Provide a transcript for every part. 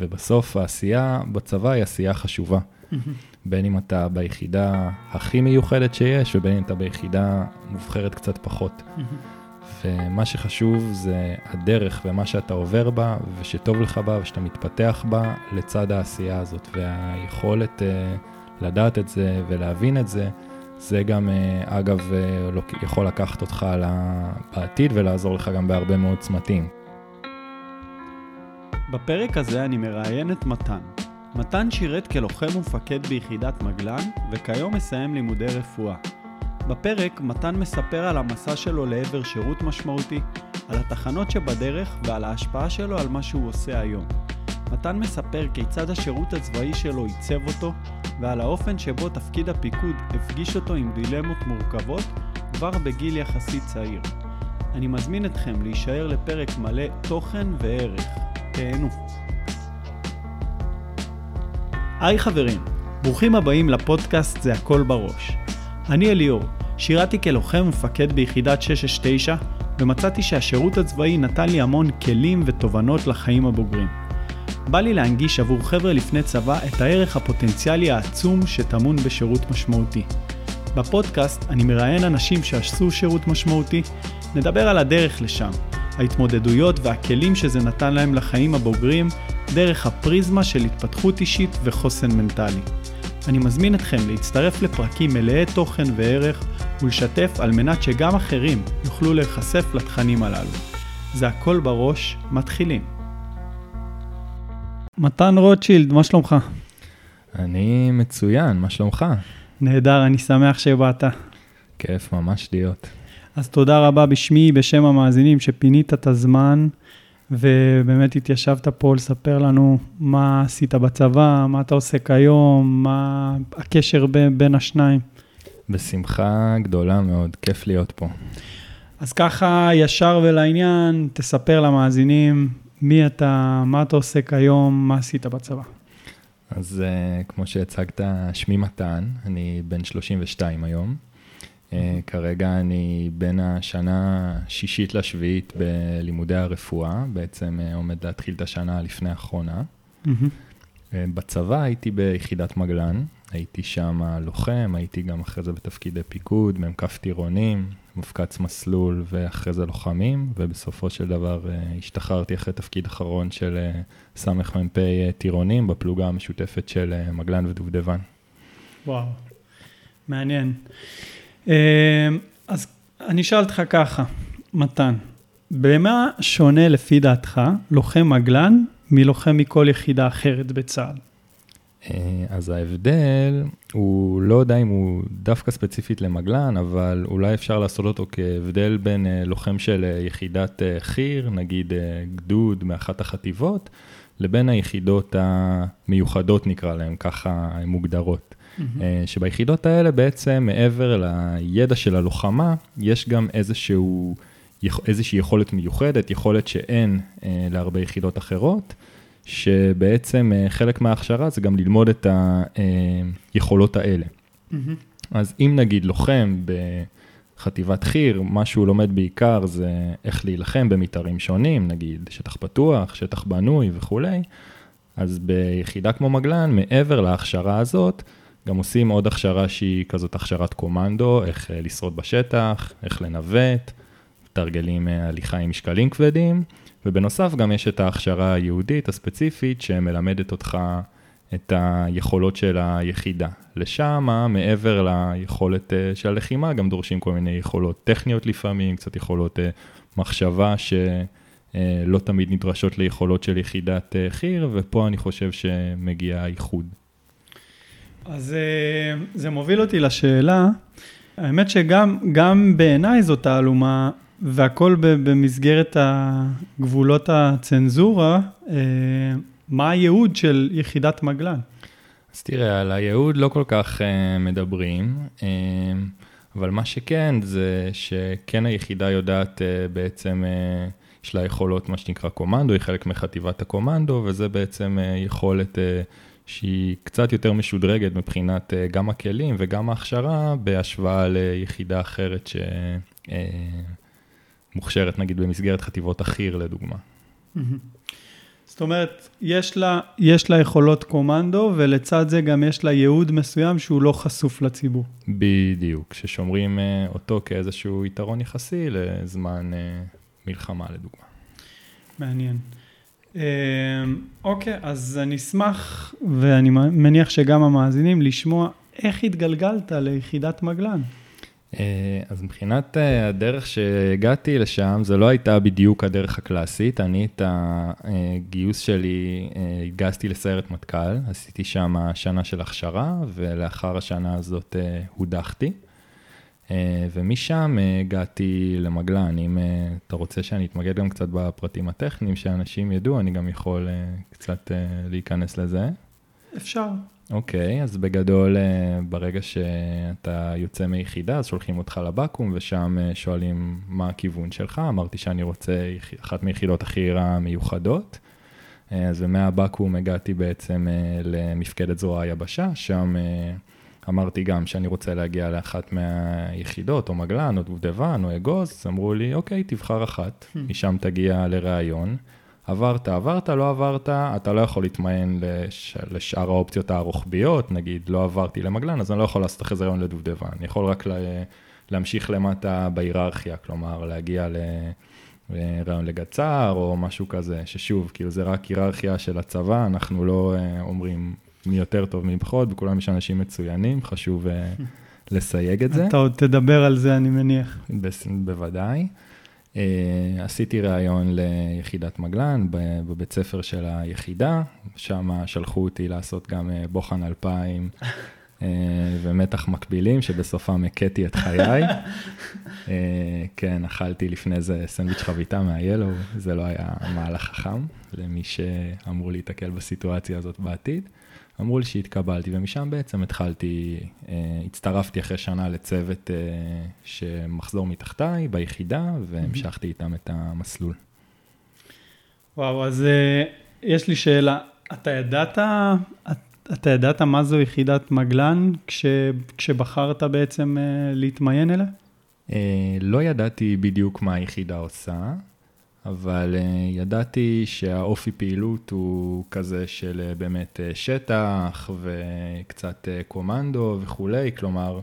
ובסוף העשייה בצבא היא עשייה חשובה. בין אם אתה ביחידה הכי מיוחדת שיש, ובין אם אתה ביחידה מובחרת קצת פחות. ומה שחשוב זה הדרך ומה שאתה עובר בה, ושטוב לך בה, ושאתה מתפתח בה לצד העשייה הזאת. והיכולת uh, לדעת את זה ולהבין את זה, זה גם, uh, אגב, uh, יכול לקחת אותך בעתיד ולעזור לך גם בהרבה מאוד צמתים. בפרק הזה אני מראיין את מתן. מתן שירת כלוחם ומפקד ביחידת מגלן, וכיום מסיים לימודי רפואה. בפרק מתן מספר על המסע שלו לעבר שירות משמעותי, על התחנות שבדרך ועל ההשפעה שלו על מה שהוא עושה היום. מתן מספר כיצד השירות הצבאי שלו עיצב אותו, ועל האופן שבו תפקיד הפיקוד הפגיש אותו עם דילמות מורכבות כבר בגיל יחסית צעיר. אני מזמין אתכם להישאר לפרק מלא תוכן וערך. תהנו. היי חברים, ברוכים הבאים לפודקאסט זה הכל בראש. אני אליאור, שירתי כלוחם ומפקד ביחידת 669, ומצאתי שהשירות הצבאי נתן לי המון כלים ותובנות לחיים הבוגרים. בא לי להנגיש עבור חבר'ה לפני צבא את הערך הפוטנציאלי העצום שטמון בשירות משמעותי. בפודקאסט אני מראיין אנשים שעשו שירות משמעותי, נדבר על הדרך לשם, ההתמודדויות והכלים שזה נתן להם לחיים הבוגרים, דרך הפריזמה של התפתחות אישית וחוסן מנטלי. אני מזמין אתכם להצטרף לפרקים מלאי תוכן וערך ולשתף על מנת שגם אחרים יוכלו להיחשף לתכנים הללו. זה הכל בראש, מתחילים. מתן רוטשילד, מה שלומך? אני מצוין, מה שלומך? נהדר, אני שמח שבאת. כיף ממש להיות. אז תודה רבה בשמי, בשם המאזינים, שפינית את הזמן, ובאמת התיישבת פה לספר לנו מה עשית בצבא, מה אתה עושה כיום, מה הקשר בין, בין השניים. בשמחה גדולה מאוד, כיף להיות פה. אז ככה, ישר ולעניין, תספר למאזינים מי אתה, מה אתה עושה כיום, מה עשית בצבא. אז uh, כמו שהצגת, שמי מתן, אני בן 32 היום. Uh, כרגע אני בין השנה השישית לשביעית בלימודי הרפואה, בעצם uh, עומד להתחיל את השנה לפני האחרונה. Uh, בצבא הייתי ביחידת מגלן, הייתי שם לוחם, הייתי גם אחרי זה בתפקידי פיקוד, מ"כ טירונים, מפקץ מסלול ואחרי זה לוחמים, ובסופו של דבר השתחררתי אחרי תפקיד אחרון של סמ"פ טירונים בפלוגה המשותפת של מגלן ודובדבן. וואו, מעניין. אמ, אז אני אשאל אותך ככה, מתן, במה שונה לפי דעתך לוחם מגלן מלוחם מכל יחידה אחרת בצה"ל? אה, אז ההבדל, הוא לא יודע אם הוא דווקא ספציפית למגלן, אבל אולי אפשר לעשות אותו כהבדל בין אה, לוחם של אה, יחידת חי"ר, נגיד גדוד מאחת החטיבות, לבין היחידות המיוחדות נקרא להן, ככה הן מוגדרות. Mm-hmm. שביחידות האלה בעצם מעבר לידע של הלוחמה, יש גם איזשהו, איזושהי יכולת מיוחדת, יכולת שאין אה, להרבה יחידות אחרות, שבעצם אה, חלק מההכשרה זה גם ללמוד את היכולות האלה. Mm-hmm. אז אם נגיד לוחם בחטיבת חי"ר, מה שהוא לומד בעיקר זה איך להילחם במתארים שונים, נגיד שטח פתוח, שטח בנוי וכולי, אז ביחידה כמו מגלן, מעבר להכשרה הזאת, גם עושים עוד הכשרה שהיא כזאת הכשרת קומנדו, איך אה, לשרוד בשטח, איך לנווט, מתרגלים אה, הליכה עם משקלים כבדים, ובנוסף גם יש את ההכשרה היהודית הספציפית שמלמדת אותך את היכולות של היחידה. לשם, מעבר ליכולת אה, של הלחימה, גם דורשים כל מיני יכולות טכניות לפעמים, קצת יכולות מחשבה שלא תמיד נדרשות ליכולות של יחידת חי"ר, ופה אני חושב שמגיע הייחוד. אז אה, זה מוביל אותי לשאלה, האמת שגם בעיניי זאת תעלומה, והכל במסגרת הגבולות הצנזורה, אה, מה הייעוד של יחידת מגלן? אז תראה, על הייעוד לא כל כך uh, מדברים, אבל מה שכן, זה שכן היחידה יודעת בעצם, יש לה יכולות, מה שנקרא קומנדו, היא חלק מחטיבת הקומנדו, וזה בעצם יכולת... שהיא קצת יותר משודרגת מבחינת אה, גם הכלים וגם ההכשרה, בהשוואה ליחידה אחרת שמוכשרת, אה, נגיד, במסגרת חטיבות החי"ר, לדוגמה. זאת זאת אומרת, יש לה, יש לה יכולות קומנדו, ולצד זה גם יש לה ייעוד מסוים שהוא לא חשוף לציבור. בדיוק, ששומרים אה, אותו כאיזשהו יתרון יחסי לזמן מלחמה, לדוגמה. מעניין. אה, אוקיי, אז אני אשמח, ואני מניח שגם המאזינים, לשמוע איך התגלגלת ליחידת מגלן. אה, אז מבחינת אה, הדרך שהגעתי לשם, זו לא הייתה בדיוק הדרך הקלאסית. אני את הגיוס שלי הגשתי לסיירת מטכ"ל, עשיתי שם שנה של הכשרה, ולאחר השנה הזאת הודחתי. ומשם הגעתי למגלן. אם אתה רוצה שאני אתמקד גם קצת בפרטים הטכניים, שאנשים ידעו, אני גם יכול קצת להיכנס לזה. אפשר. אוקיי, okay, אז בגדול, אה, ברגע שאתה יוצא מיחידה, אז שולחים אותך לבקו"ם, ושם אה, שואלים מה הכיוון שלך. אמרתי שאני רוצה אחת מיחידות החירה המיוחדות. אה, אז מהבקו"ם הגעתי בעצם למפקדת זרוע היבשה, שם אמרתי גם שאני רוצה להגיע לאחת מהיחידות, או מגלן, או דובדבן, או אגוז, אמרו לי, אוקיי, תבחר אחת, hmm. משם תגיע לראיון. עברת, עברת, לא עברת, אתה לא יכול להתמיין לש... לשאר האופציות הרוחביות, נגיד, לא עברתי למגלן, אז אני לא יכול לעשות אחרי זה רעיון לדובדבן, אני יכול רק לה... להמשיך למטה בהיררכיה, כלומר, להגיע לרעיון לגצר או משהו כזה, ששוב, כאילו זה רק היררכיה של הצבא, אנחנו לא אה, אומרים מי יותר טוב, מי פחות, בכולם יש אנשים מצוינים, חשוב אה, לסייג את זה. אתה עוד תדבר על זה, אני מניח. בוודאי. Uh, עשיתי ראיון ליחידת מגלן בבית ספר של היחידה, שם שלחו אותי לעשות גם uh, בוחן 2000 uh, ומתח מקבילים, שבסופם הכיתי את חיי. uh, כן, אכלתי לפני זה סנדוויץ' חביתה מהיאלו, זה לא היה מהלך חכם למי שאמור להיתקל בסיטואציה הזאת בעתיד. אמרו לי שהתקבלתי, ומשם בעצם התחלתי, אה, הצטרפתי אחרי שנה לצוות אה, שמחזור מתחתיי ביחידה, והמשכתי איתם את המסלול. וואו, אז אה, יש לי שאלה. אתה ידעת, אתה ידעת מה זו יחידת מגלן כש, כשבחרת בעצם להתמיין אליה? לא ידעתי בדיוק מה היחידה עושה. אבל uh, ידעתי שהאופי פעילות הוא כזה של uh, באמת uh, שטח וקצת קומנדו וכולי, כלומר,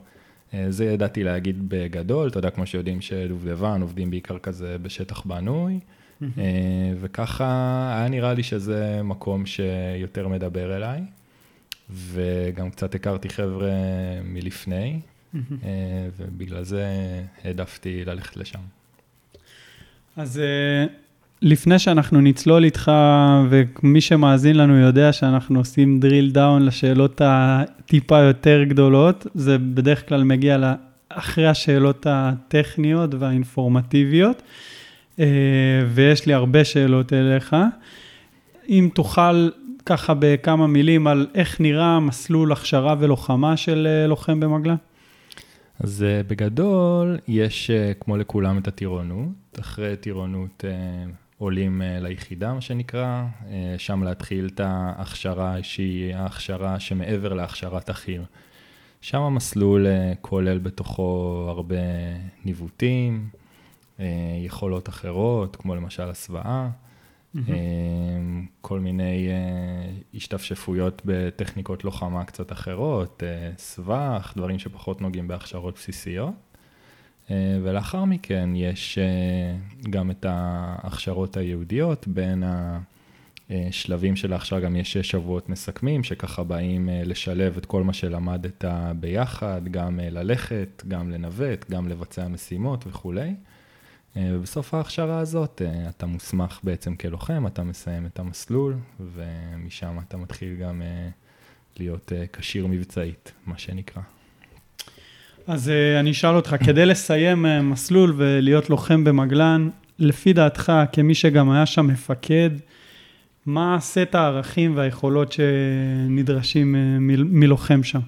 זה ידעתי להגיד בגדול, אתה יודע, כמו שיודעים שדובדבן עובדים בעיקר כזה בשטח בנוי, וככה היה נראה לי שזה מקום שיותר מדבר אליי, וגם קצת הכרתי חבר'ה מלפני, ובגלל זה העדפתי ללכת לשם. אז אה, לפני שאנחנו נצלול איתך, ומי שמאזין לנו יודע שאנחנו עושים drill down לשאלות הטיפה יותר גדולות, זה בדרך כלל מגיע אחרי השאלות הטכניות והאינפורמטיביות, אה, ויש לי הרבה שאלות אליך. אם תוכל ככה בכמה מילים על איך נראה מסלול הכשרה ולוחמה של אה, לוחם במגלה? אז בגדול, יש כמו לכולם את הטירונות. אחרי טירונות uh, עולים uh, ליחידה, מה שנקרא, uh, שם להתחיל את ההכשרה שהיא ההכשרה שמעבר להכשרת החי"ר. שם המסלול כולל בתוכו הרבה ניווטים, יכולות אחרות, כמו למשל הסוואה. Mm-hmm. כל מיני אה, השתפשפויות בטכניקות לוחמה קצת אחרות, אה, סבך, דברים שפחות נוגעים בהכשרות בסיסיות. ולאחר מכן יש גם את ההכשרות הייעודיות, בין השלבים של ההכשרה גם יש שש שבועות מסכמים, שככה באים לשלב את כל מה שלמדת ביחד, גם ללכת, גם לנווט, גם לבצע משימות וכולי. אה, ובסוף ההכשרה הזאת אה, אתה מוסמך בעצם כלוחם, אתה מסיים את המסלול, ומשם אתה מתחיל גם אה, להיות כשיר מבצעית, מה שנקרא. אז אני אשאל אותך, כדי לסיים מסלול ולהיות לוחם במגלן, לפי דעתך, כמי שגם היה שם מפקד, מה סט הערכים והיכולות שנדרשים מלוחם שם?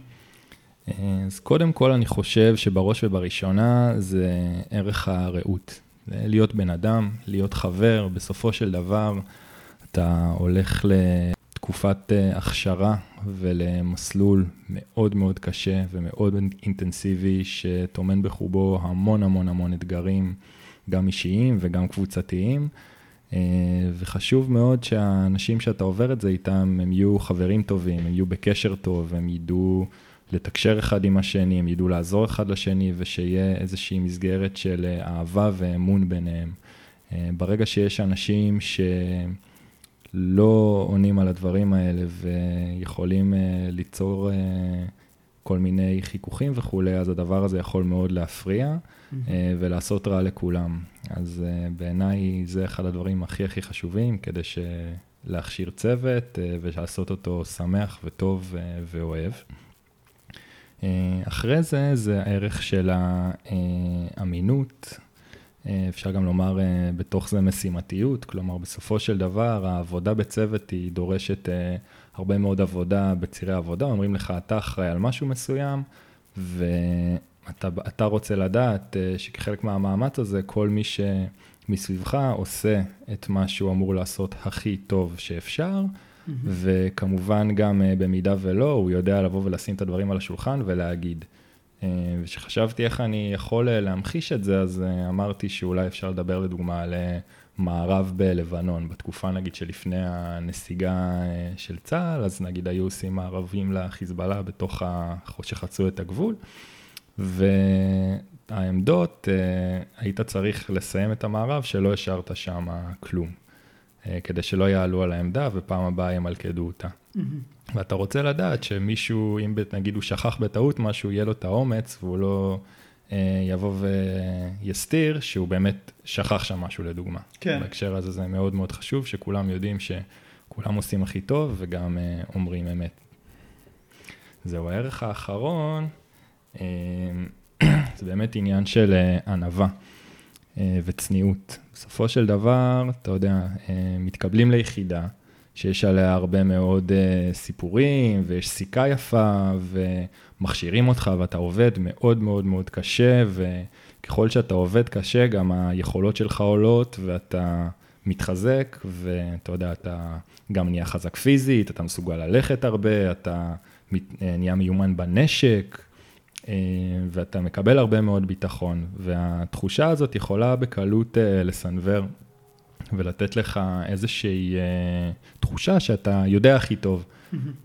אז קודם כל אני חושב שבראש ובראשונה זה ערך הרעות. להיות בן אדם, להיות חבר, בסופו של דבר אתה הולך לתקופת אה, הכשרה ולמסלול מאוד מאוד קשה ומאוד אינטנסיבי, שטומן בחובו המון המון המון אתגרים, גם אישיים וגם קבוצתיים. וחשוב מאוד שהאנשים שאתה עובר את זה איתם, הם יהיו חברים טובים, הם יהיו בקשר טוב, הם ידעו לתקשר אחד עם השני, הם ידעו לעזור אחד לשני, ושיהיה איזושהי מסגרת של אהבה ואמון ביניהם. ברגע שיש אנשים שלא עונים על הדברים האלה ויכולים ליצור כל מיני חיכוכים וכולי, אז הדבר הזה יכול מאוד להפריע mm-hmm. ולעשות רע לכולם. אז אה, בעיניי זה אחד הדברים הכי הכי חשובים, כדי להכשיר צוות אה, ולעשות אותו שמח וטוב ואוהב. אחרי זה, זה הערך של האמינות. אפשר גם לומר בתוך זה משימתיות, כלומר בסופו של דבר העבודה בצוות היא דורשת הרבה מאוד עבודה בצירי עבודה, אומרים לך, אתה אחראי על משהו מסוים, ואתה רוצה לדעת אה, שכחלק מהמאמץ הזה, כל מי שמסביבך עושה את מה שהוא אמור לעשות הכי טוב שאפשר, mm-hmm. וכמובן גם אה, במידה ולא, הוא יודע לבוא ולשים את הדברים על השולחן ולהגיד. אה, וכשחשבתי איך אני יכול להמחיש את זה, אז אמרתי שאולי אפשר לדבר לדוגמה על מערב בלבנון, בתקופה נגיד שלפני הנסיגה אה, של צה"ל, אז נגיד היו עושים מערבים לחיזבאללה בתוך, ה... שחצו את הגבול, והעמדות, אה, היית צריך לסיים את המערב שלא השארת שם כלום, אה, כדי שלא יעלו על העמדה ופעם הבאה ימלכדו אותה. Mm-hmm. ואתה רוצה לדעת שמישהו, אם נגיד הוא שכח בטעות משהו, יהיה לו את האומץ והוא לא... אה, יבוא ויסתיר שהוא באמת שכח שם משהו לדוגמה. כן. בהקשר הזה זה מאוד מאוד חשוב, שכולם יודעים שכולם עושים הכי טוב וגם אה, אומרים אמת. זהו, הערך האחרון, אה, זה באמת עניין של ענווה וצניעות. בסופו של דבר, אתה יודע, מתקבלים ליחידה. שיש עליה הרבה מאוד uh, סיפורים, ויש סיכה יפה, ומכשירים אותך, ואתה עובד מאוד מאוד מאוד קשה, וככל שאתה עובד קשה, גם היכולות שלך עולות, ואתה מתחזק, ואתה יודע, אתה גם נהיה חזק פיזית, אתה מסוגל ללכת הרבה, אתה אה, נהיה מיומן בנשק, uh, ואתה מקבל הרבה מאוד ביטחון, והתחושה הזאת יכולה בקלות לסנוור ולתת לך איזושהי uh, תחושה שאתה יודע הכי טוב.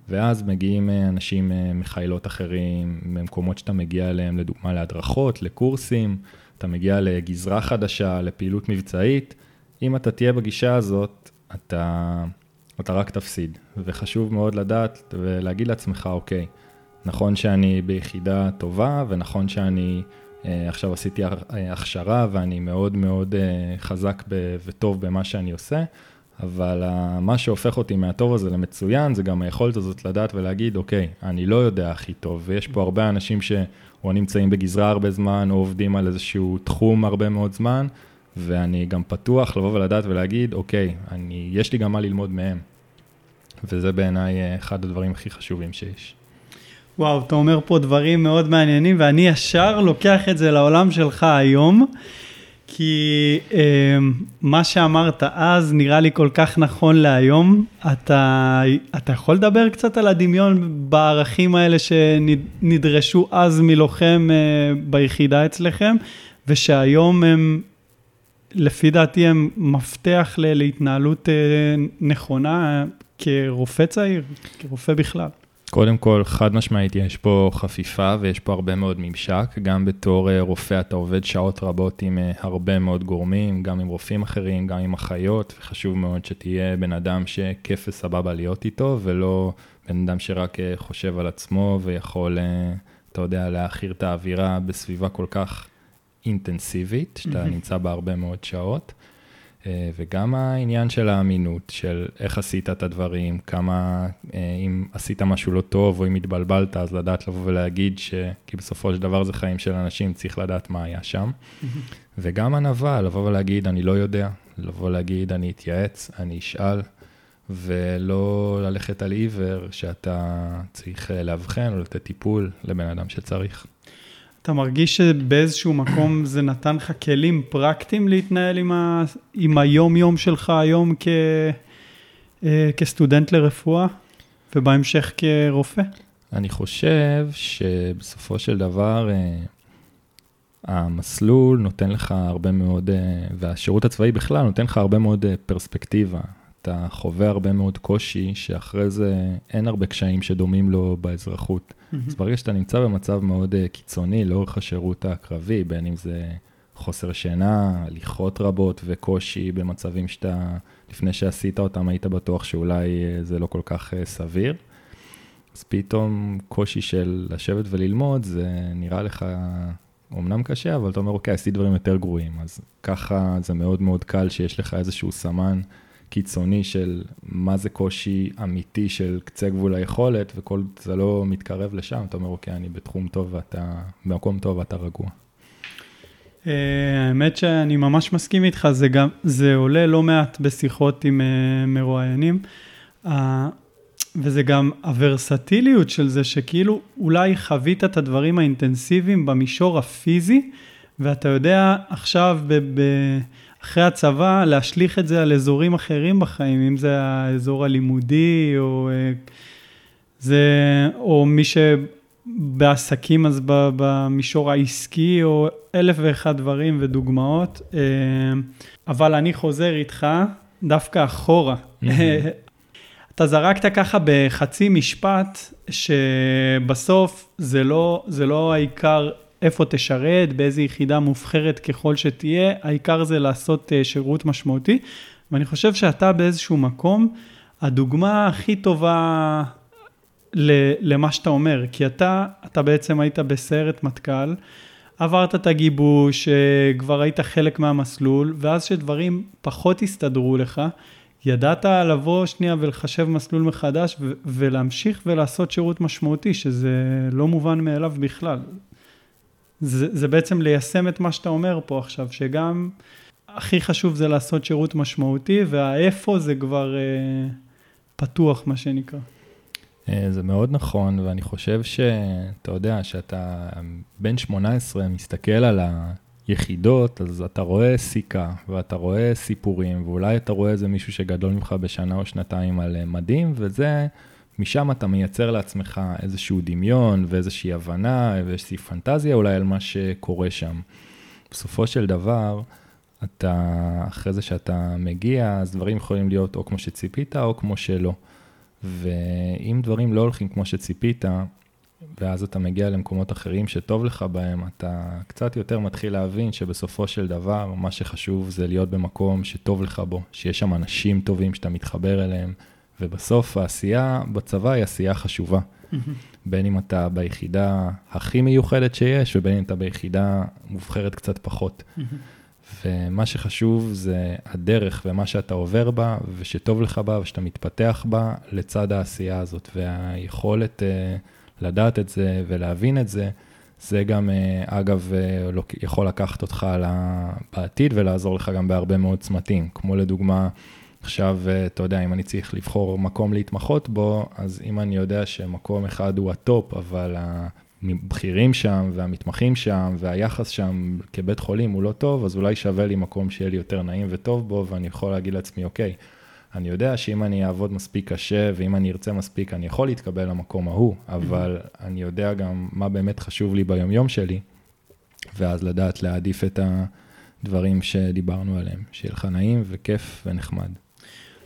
ואז מגיעים uh, אנשים uh, מחיילות אחרים, ממקומות שאתה מגיע אליהם, לדוגמה להדרכות, לקורסים, אתה מגיע לגזרה חדשה, לפעילות מבצעית. אם אתה תהיה בגישה הזאת, אתה, אתה רק תפסיד. וחשוב מאוד לדעת ולהגיד לעצמך, אוקיי, נכון שאני ביחידה טובה, ונכון שאני אה, עכשיו עשיתי הכשרה ואני מאוד מאוד אה, חזק וטוב במה שאני עושה, אבל מה שהופך אותי מהטוב הזה למצוין, זה גם היכולת הזאת לדעת ולהגיד, אוקיי, אני לא יודע הכי טוב, ויש פה הרבה אנשים שאו נמצאים בגזרה הרבה זמן, או עובדים על איזשהו תחום הרבה מאוד זמן, ואני גם פתוח לבוא ולדעת ולהגיד, אוקיי, אני, יש לי גם מה ללמוד מהם. וזה בעיניי אה, אחד הדברים הכי חשובים שיש. וואו, אתה אומר פה דברים מאוד מעניינים, ואני ישר לוקח את זה לעולם שלך היום, כי אה, מה שאמרת אז נראה לי כל כך נכון להיום. אתה, אתה יכול לדבר קצת על הדמיון בערכים האלה שנדרשו אז מלוחם אה, ביחידה אצלכם, ושהיום הם, לפי דעתי, הם מפתח להתנהלות אה, נכונה כרופא צעיר, כרופא בכלל. קודם כל, חד משמעית, יש פה חפיפה ויש פה הרבה מאוד ממשק. גם בתור אה, רופא אתה עובד שעות רבות עם אה, הרבה מאוד גורמים, גם עם רופאים אחרים, גם עם אחיות, וחשוב מאוד שתהיה בן אדם שכיף וסבבה להיות איתו, ולא בן אדם שרק אה, חושב על עצמו ויכול, אתה יודע, להעכיר את האווירה בסביבה כל כך אינטנסיבית, שאתה נמצא בה הרבה מאוד שעות. אה, וגם העניין של האמינות, של איך עשית את הדברים, כמה, אה, אם עשית משהו לא טוב או אם התבלבלת, אז לדעת לבוא ולהגיד ש... כי בסופו של דבר זה חיים של אנשים, צריך לדעת מה היה שם. וגם ענווה, לבוא ולהגיד, אני לא יודע, לבוא ולהגיד, אני אתייעץ, אני אשאל, ולא ללכת על עיוור שאתה צריך אה, לאבחן או לתת טיפול לבן אדם שצריך. אתה מרגיש שבאיזשהו מקום זה נתן לך כלים פרקטיים להתנהל עם, ה... עם היום-יום שלך היום כ... אה, כסטודנט לרפואה ובהמשך כרופא? אני חושב שבסופו של דבר, אה, המסלול נותן לך הרבה מאוד, והשירות הצבאי בכלל נותן לך הרבה מאוד פרספקטיבה. אתה חווה הרבה מאוד קושי, שאחרי זה אין הרבה קשיים שדומים לו באזרחות. Mm-hmm. אז ברגע שאתה נמצא במצב מאוד קיצוני לאורך השירות הקרבי, בין אם זה חוסר שינה, הליכות רבות וקושי במצבים שאתה, לפני שעשית אותם, היית בטוח שאולי אה, זה לא כל כך אה, סביר. אז פתאום קושי של לשבת וללמוד, זה נראה לך אומנם קשה, אבל אתה אומר, אוקיי, עשיתי דברים יותר גרועים. אז ככה זה מאוד מאוד קל שיש לך איזשהו סמן קיצוני של מה זה קושי אמיתי של קצה גבול היכולת, וכל זה לא מתקרב לשם, אתה אומר, אוקיי, אני בתחום טוב ואתה, במקום טוב ואתה רגוע. אה, האמת שאני ממש מסכים איתך, זה גם, זה עולה לא מעט בשיחות עם uh, מרואיינים, uh, וזה גם הוורסטיליות של זה, שכאילו אולי חווית את הדברים האינטנסיביים במישור הפיזי, ואתה יודע עכשיו, ב, ב, אחרי הצבא, להשליך את זה על אזורים אחרים בחיים, אם זה האזור הלימודי, או, uh, זה, או מי ש... בעסקים אז במישור העסקי, או אלף ואחד דברים ודוגמאות, אה, אבל אני חוזר איתך דווקא אחורה. אתה זרקת ככה בחצי משפט, שבסוף זה לא, זה לא העיקר איפה תשרת, באיזה יחידה מובחרת ככל שתהיה, העיקר זה לעשות אה, שירות משמעותי, ואני חושב שאתה באיזשהו מקום, הדוגמה הכי טובה למה שאתה אומר, כי אתה, אתה בעצם היית בסיירת מטכ"ל, עברת את הגיבוש, אה, כבר היית חלק מהמסלול, ואז שדברים פחות הסתדרו לך, ידעת לבוא שנייה ולחשב מסלול מחדש ולהמשיך ולעשות שירות משמעותי, שזה לא מובן מאליו בכלל. זה, זה בעצם ליישם את מה שאתה אומר פה עכשיו, שגם הכי חשוב זה לעשות שירות משמעותי, והאיפה זה כבר אה, פתוח, מה שנקרא. אה, זה מאוד נכון, ואני חושב שאתה יודע, שאתה בן 18 מסתכל על היחידות, אז אתה רואה סיכה, ואתה רואה סיפורים, ואולי אתה רואה איזה מישהו שגדול ממך בשנה או שנתיים על אה, מדים, וזה, משם אתה מייצר לעצמך איזשהו דמיון ואיזושהי הבנה ואיזושהי פנטזיה אולי על מה שקורה שם. בסופו של דבר, אתה, אחרי זה שאתה מגיע, אז דברים יכולים להיות או כמו שציפית או כמו שלא. ואם דברים לא הולכים כמו שציפית, ואז אתה מגיע למקומות אחרים שטוב לך בהם, אתה קצת יותר מתחיל להבין שבסופו של דבר, מה שחשוב זה להיות במקום שטוב לך בו, שיש שם אנשים טובים שאתה מתחבר אליהם, ובסוף העשייה בצבא היא עשייה חשובה. בין אם אתה ביחידה הכי מיוחדת שיש, ובין אם אתה ביחידה מובחרת קצת פחות. ומה שחשוב זה הדרך ומה שאתה עובר בה, ושטוב לך בה, ושאתה מתפתח בה לצד העשייה הזאת. והיכולת uh, לדעת את זה ולהבין את זה, זה גם, uh, אגב, uh, יכול לקחת אותך בעתיד ולעזור לך גם בהרבה מאוד צמתים. כמו לדוגמה, עכשיו, אתה יודע, אם אני צריך לבחור מקום להתמחות בו, אז אם אני יודע שמקום אחד הוא ה top, אבל הבכירים שם והמתמחים שם והיחס שם כבית חולים הוא לא טוב, אז אולי שווה לי מקום שיהיה לי יותר נעים וטוב בו, ואני יכול להגיד לעצמי, אוקיי, אני יודע שאם אני אעבוד מספיק קשה ואם אני ארצה מספיק, אני יכול להתקבל למקום ההוא, אבל אני יודע גם מה באמת חשוב לי ביומיום שלי, ואז לדעת להעדיף את הדברים שדיברנו עליהם, שיהיה לך נעים וכיף ונחמד.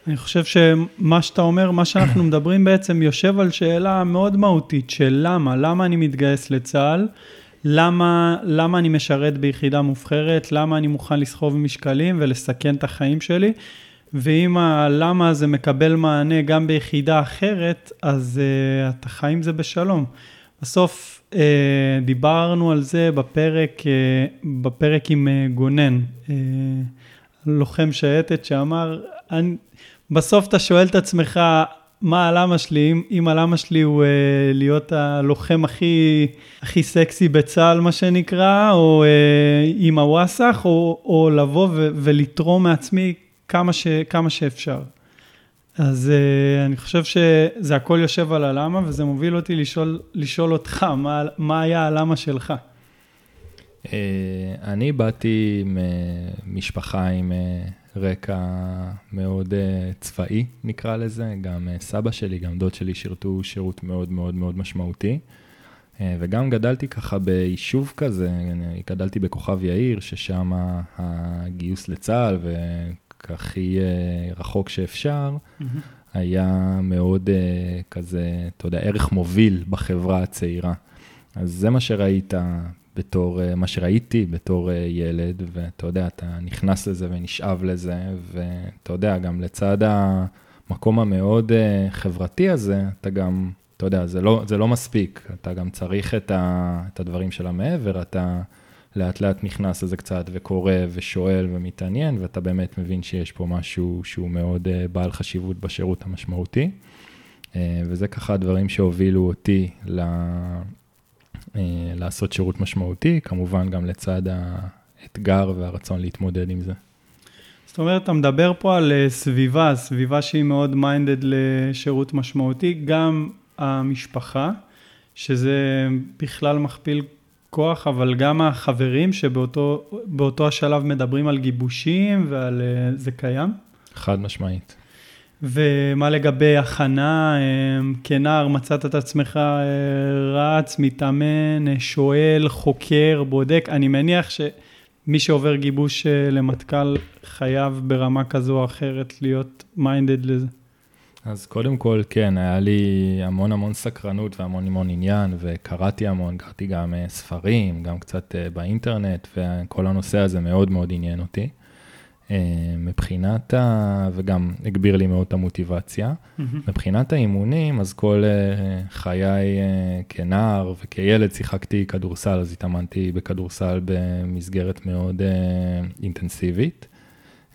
אני חושב שמה שאתה אומר, מה שאנחנו מדברים בעצם יושב על שאלה מאוד מהותית של למה, למה אני מתגייס לצה"ל, למה, למה אני משרת ביחידה מובחרת, למה אני מוכן לסחוב משקלים ולסכן את החיים שלי, ואם הלמה הזה מקבל מענה גם ביחידה אחרת, אז uh, אתה חי עם זה בשלום. בסוף uh, דיברנו על זה בפרק, uh, בפרק עם uh, גונן, uh, לוחם שייטת שאמר, אני, בסוף אתה שואל את עצמך, מה הלמה שלי, אם, אם הלמה שלי הוא אה, להיות הלוחם הכי, הכי סקסי בצה"ל, מה שנקרא, או אה, עם הוואסאח, או, או לבוא ו, ולתרום מעצמי כמה, ש, כמה שאפשר. אז אה, אני חושב שזה הכל יושב על הלמה, וזה מוביל אותי לשאול, לשאול אותך, מה, מה היה הלמה שלך? אה, אני באתי ממשפחה עם... אה, רקע מאוד uh, צבאי, נקרא לזה. גם uh, סבא שלי, גם דוד שלי שירתו שירות מאוד מאוד מאוד משמעותי. אה, וגם גדלתי ככה ביישוב כזה, גדלתי בכוכב יאיר, ששם הגיוס לצה"ל, וככי רחוק שאפשר, mm-hmm. היה מאוד כזה, אתה יודע, ערך מוביל בחברה הצעירה. אז זה מה שראית בתור, מה שראיתי בתור ילד, ואתה יודע, אתה נכנס לזה ונשאב לזה, ואתה יודע, גם לצד המקום המאוד חברתי הזה, אתה גם אתה יודע, זה לא, זה לא מספיק, אתה גם צריך את, ה, את הדברים של המעבר, אתה לאט לאט נכנס לזה קצת וקורא ושואל ומתעניין, ואתה באמת מבין שיש פה משהו שהוא מאוד uh, בעל חשיבות בשירות המשמעותי. Uh, וזה ככה הדברים שהובילו אותי ל, uh, לעשות שירות משמעותי, כמובן גם לצד האתגר והרצון להתמודד עם זה. זאת אומרת, אתה מדבר פה על סביבה, סביבה שהיא מאוד מיינדד לשירות משמעותי, גם המשפחה, שזה בכלל מכפיל כוח, אבל גם החברים שבאותו השלב מדברים על גיבושים ועל אה, זה קיים? חד משמעית. ומה לגבי הכנה, אה, כנער מצאת את עצמך אה, רץ, מתאמן, שואל, חוקר, בודק, אני מניח שמי שעובר גיבוש למטכ"ל חייב ברמה כזו או אחרת להיות מיינדד לזה. אז קודם כל, כן, היה לי המון המון סקרנות והמון המון עניין, וקראתי המון, קראתי גם ספרים, גם קצת באינטרנט, וכל הנושא הזה מאוד מאוד עניין אותי. Uh, מבחינת ה... וגם הגביר לי מאוד את המוטיבציה. Mm-hmm. מבחינת האימונים, אז כל uh, חיי uh, כנער וכילד שיחקתי כדורסל, אז התאמנתי בכדורסל במסגרת מאוד אינטנסיבית.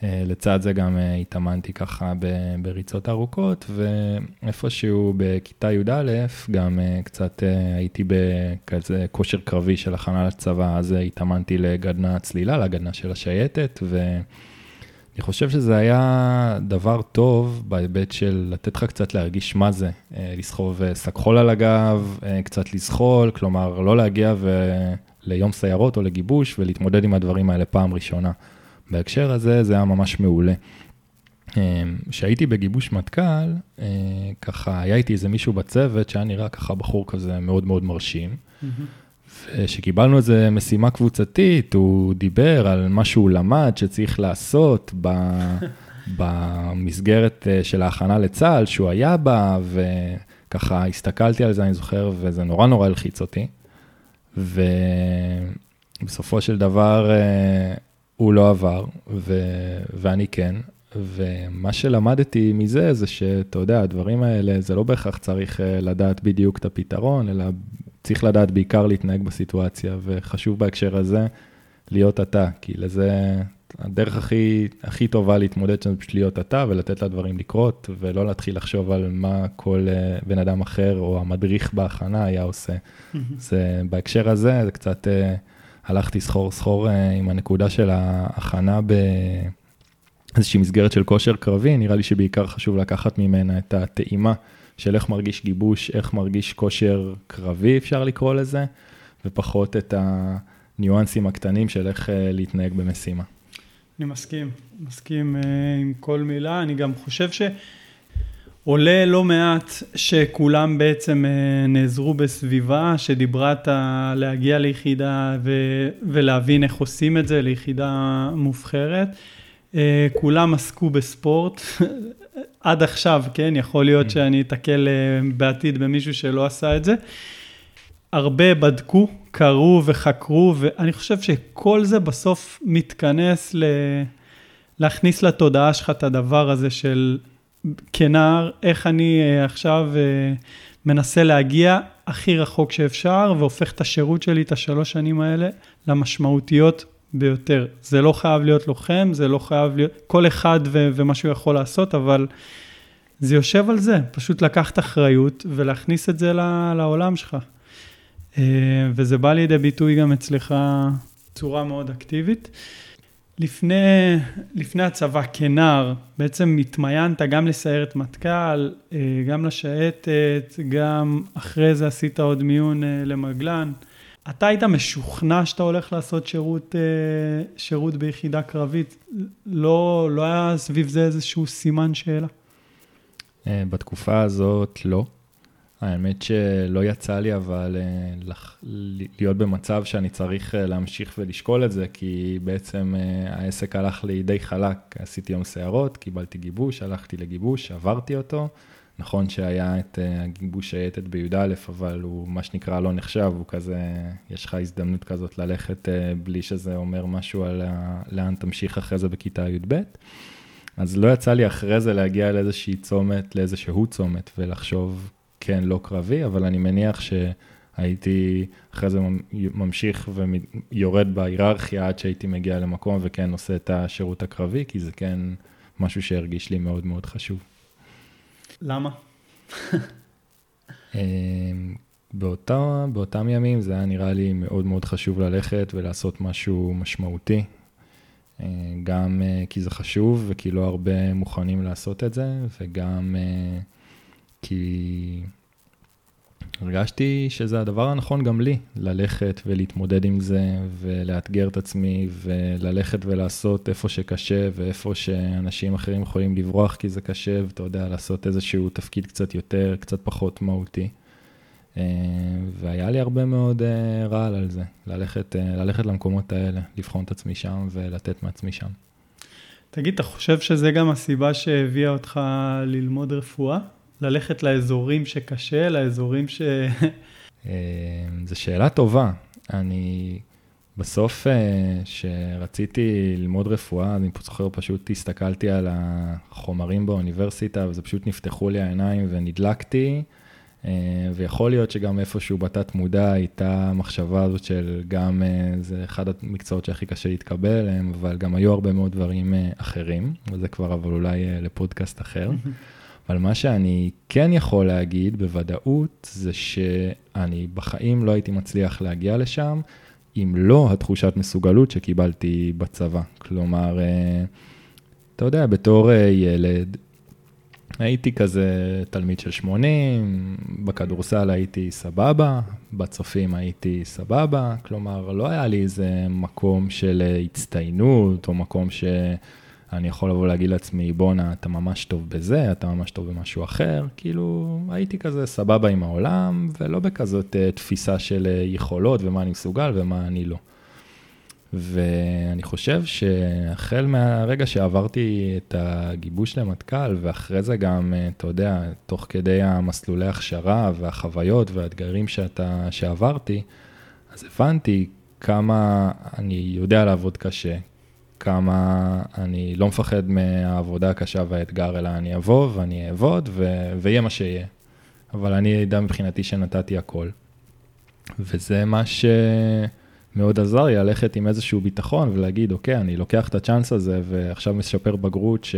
אה, לצד זה גם אה, התאמנתי ככה בריצות ארוכות, ואיפשהו בכיתה י"א גם אה, קצת הייתי בכזה כושר קרבי של הכנה לצבא, אז התאמנתי לגדנה צלילה, לגדנה של השייטת, ואני חושב שזה היה דבר טוב בהיבט של לתת לך קצת להרגיש מה זה, לסחוב שק חול על הגב, קצת לזחול, כלומר לא להגיע ו... ליום סיירות או לגיבוש ולהתמודד עם הדברים האלה פעם ראשונה. בהקשר הזה זה היה ממש מעולה. כשהייתי בגיבוש מטכ"ל, אה, ככה היה איתי איזה מישהו בצוות שהיה נראה ככה בחור כזה מאוד מאוד מרשים. וכשקיבלנו איזה משימה קבוצתית, הוא דיבר על מה שהוא למד שצריך לעשות ב... במסגרת אה, של ההכנה לצה"ל, שהוא היה בה, וככה הסתכלתי על זה, אני זוכר, וזה נורא נורא הלחיץ אותי. ובסופו של דבר, אה, הוא לא עבר, ו... ואני כן. ומה שלמדתי מזה, זה שאתה יודע, הדברים האלה, זה לא בהכרח צריך אה, לדעת בדיוק את הפתרון, אלא צריך לדעת בעיקר להתנהג בסיטואציה, וחשוב בהקשר הזה להיות אתה, כי לזה, הדרך הכי, הכי טובה להתמודד שם זה פשוט להיות אתה ולתת לדברים לקרות, ולא להתחיל לחשוב על מה כל אה, בן אדם אחר או המדריך בהכנה היה עושה. זה, בהקשר הזה, זה קצת... אה, הלכתי סחור סחור אה, עם הנקודה של ההכנה באיזושהי מסגרת של כושר קרבי, נראה לי שבעיקר חשוב לקחת ממנה את הטעימה של איך מרגיש גיבוש, איך מרגיש כושר קרבי, אפשר לקרוא לזה, ופחות את הניואנסים הקטנים של איך אה, להתנהג במשימה. אני מסכים, מסכים אה, עם כל מילה, אני גם חושב ש... עולה לא מעט שכולם בעצם אה, נעזרו בסביבה שדיברה את. להגיע ליחידה ו... ולהבין איך עושים את זה ליחידה מובחרת. כולם עסקו בספורט עד עכשיו, כן? יכול להיות mm. שאני אתקל אה, בעתיד במישהו שלא עשה את זה. הרבה בדקו, קראו וחקרו, ואני חושב שכל זה בסוף מתכנס ל... להכניס לתודעה שלך את הדבר הזה של כנער, איך אני אה, עכשיו אה, מנסה להגיע הכי רחוק שאפשר, והופך את השירות שלי, את השלוש שנים האלה, למשמעותיות ביותר. זה לא חייב להיות לוחם, זה לא חייב להיות, כל אחד ו- ומה שהוא יכול לעשות, אבל זה יושב על זה, פשוט לקחת אחריות ולהכניס את זה לעולם שלך. אה, וזה בא לידי ביטוי גם אצלך בצורה מאוד אקטיבית. לפני, לפני הצבא כנער, בעצם התמיינת גם לסיירת מטכ"ל, אה, גם לשייטת, גם אחרי זה עשית עוד מיון אה, למגלן. אתה היית משוכנע שאתה הולך לעשות שירות, אה, שירות ביחידה קרבית? לא, לא היה סביב זה איזשהו סימן שאלה? בתקופה הזאת לא. האמת שלא יצא לי אבל אה. להיות במצב שאני צריך אה, להמשיך ולשקול את זה, כי בעצם אה, העסק הלך לי די חלק, עשיתי יום שערות, קיבלתי גיבוש, הלכתי לגיבוש, עברתי אותו. נכון שהיה את הגיבוש שייטת בי"א, אבל הוא מה שנקרא לא נחשב, הוא כזה, יש לך הזדמנות כזאת ללכת בלי שזה אומר משהו על לאן תמשיך אחרי זה בכיתה י"ב. אז לא יצא לי אחרי זה להגיע לאיזושהי צומת, לאיזשהו צומת, ולחשוב כן, לא קרבי, אבל אני מניח שהייתי אחרי זה ממשיך ויורד בהיררכיה עד שהייתי מגיע למקום וכן עושה את השירות הקרבי, כי זה כן משהו שהרגיש לי מאוד מאוד חשוב. למה? אמ, באותה, באותם ימים זה היה נראה לי מאוד מאוד חשוב ללכת ולעשות משהו משמעותי. אה, גם אה, כי זה חשוב וכי לא הרבה מוכנים לעשות את זה, וגם אה, כי הרגשתי שזה הדבר הנכון גם לי, ללכת ולהתמודד עם זה ולאתגר את עצמי וללכת ולעשות איפה שקשה ואיפה שאנשים אחרים יכולים לברוח כי זה קשה, ואתה יודע, לעשות איזשהו תפקיד קצת יותר, קצת פחות מהותי. אה, והיה לי הרבה מאוד אה, רעל על זה, ללכת, אה, ללכת למקומות האלה, לבחון את עצמי שם ולתת מעצמי שם. תגיד, אתה חושב שזה גם הסיבה שהביאה אותך ללמוד רפואה? ללכת לאזורים שקשה, לאזורים ש... אה, זו שאלה טובה. אני בסוף, כשרציתי אה, ללמוד רפואה, אני זוכר, פשוט הסתכלתי על החומרים באוניברסיטה, וזה פשוט נפתחו לי העיניים ונדלקתי. אה, ויכול להיות שגם איפשהו בתת מודע הייתה המחשבה הזאת של גם, זה אחד המקצועות שהכי קשה להתקבל אליהם, אבל גם היו הרבה מאוד דברים אחרים, וזה כבר אבל אולי לפודקאסט אחר. אבל מה שאני כן יכול להגיד בוודאות, זה שאני בחיים לא הייתי מצליח להגיע לשם, אם לא התחושת מסוגלות שקיבלתי בצבא. כלומר, אה, אתה יודע, בתור אה, ילד, הייתי כזה תלמיד של 80, בכדורסל הייתי סבבה, בצופים הייתי סבבה, כלומר, לא היה לי איזה מקום של אה, הצטיינות, או מקום ש... אני יכול לבוא להגיד לעצמי, בואנה, אתה ממש טוב בזה, אתה ממש טוב במשהו אחר. כאילו, הייתי כזה סבבה עם העולם, ולא בכזאת uh, תפיסה של uh, יכולות ומה אני מסוגל ומה אני לא. ואני חושב שהחל מהרגע שעברתי את הגיבוש למטכ"ל, ואחרי זה גם, uh, אתה יודע, תוך כדי המסלולי הכשרה והחוויות והאתגרים שאתה, שעברתי, אז הבנתי כמה אני יודע לעבוד קשה, כמה אני לא מפחד מהעבודה הקשה והאתגר, אלא אני אבוא ואני אעבוד ו- ויהיה מה שיהיה. אבל אני אדע מבחינתי שנתתי הכל. וזה מה שמאוד עזר לי, ללכת עם איזשהו ביטחון ולהגיד, אוקיי, אני לוקח את הצ'אנס הזה ועכשיו משפר בגרות ש...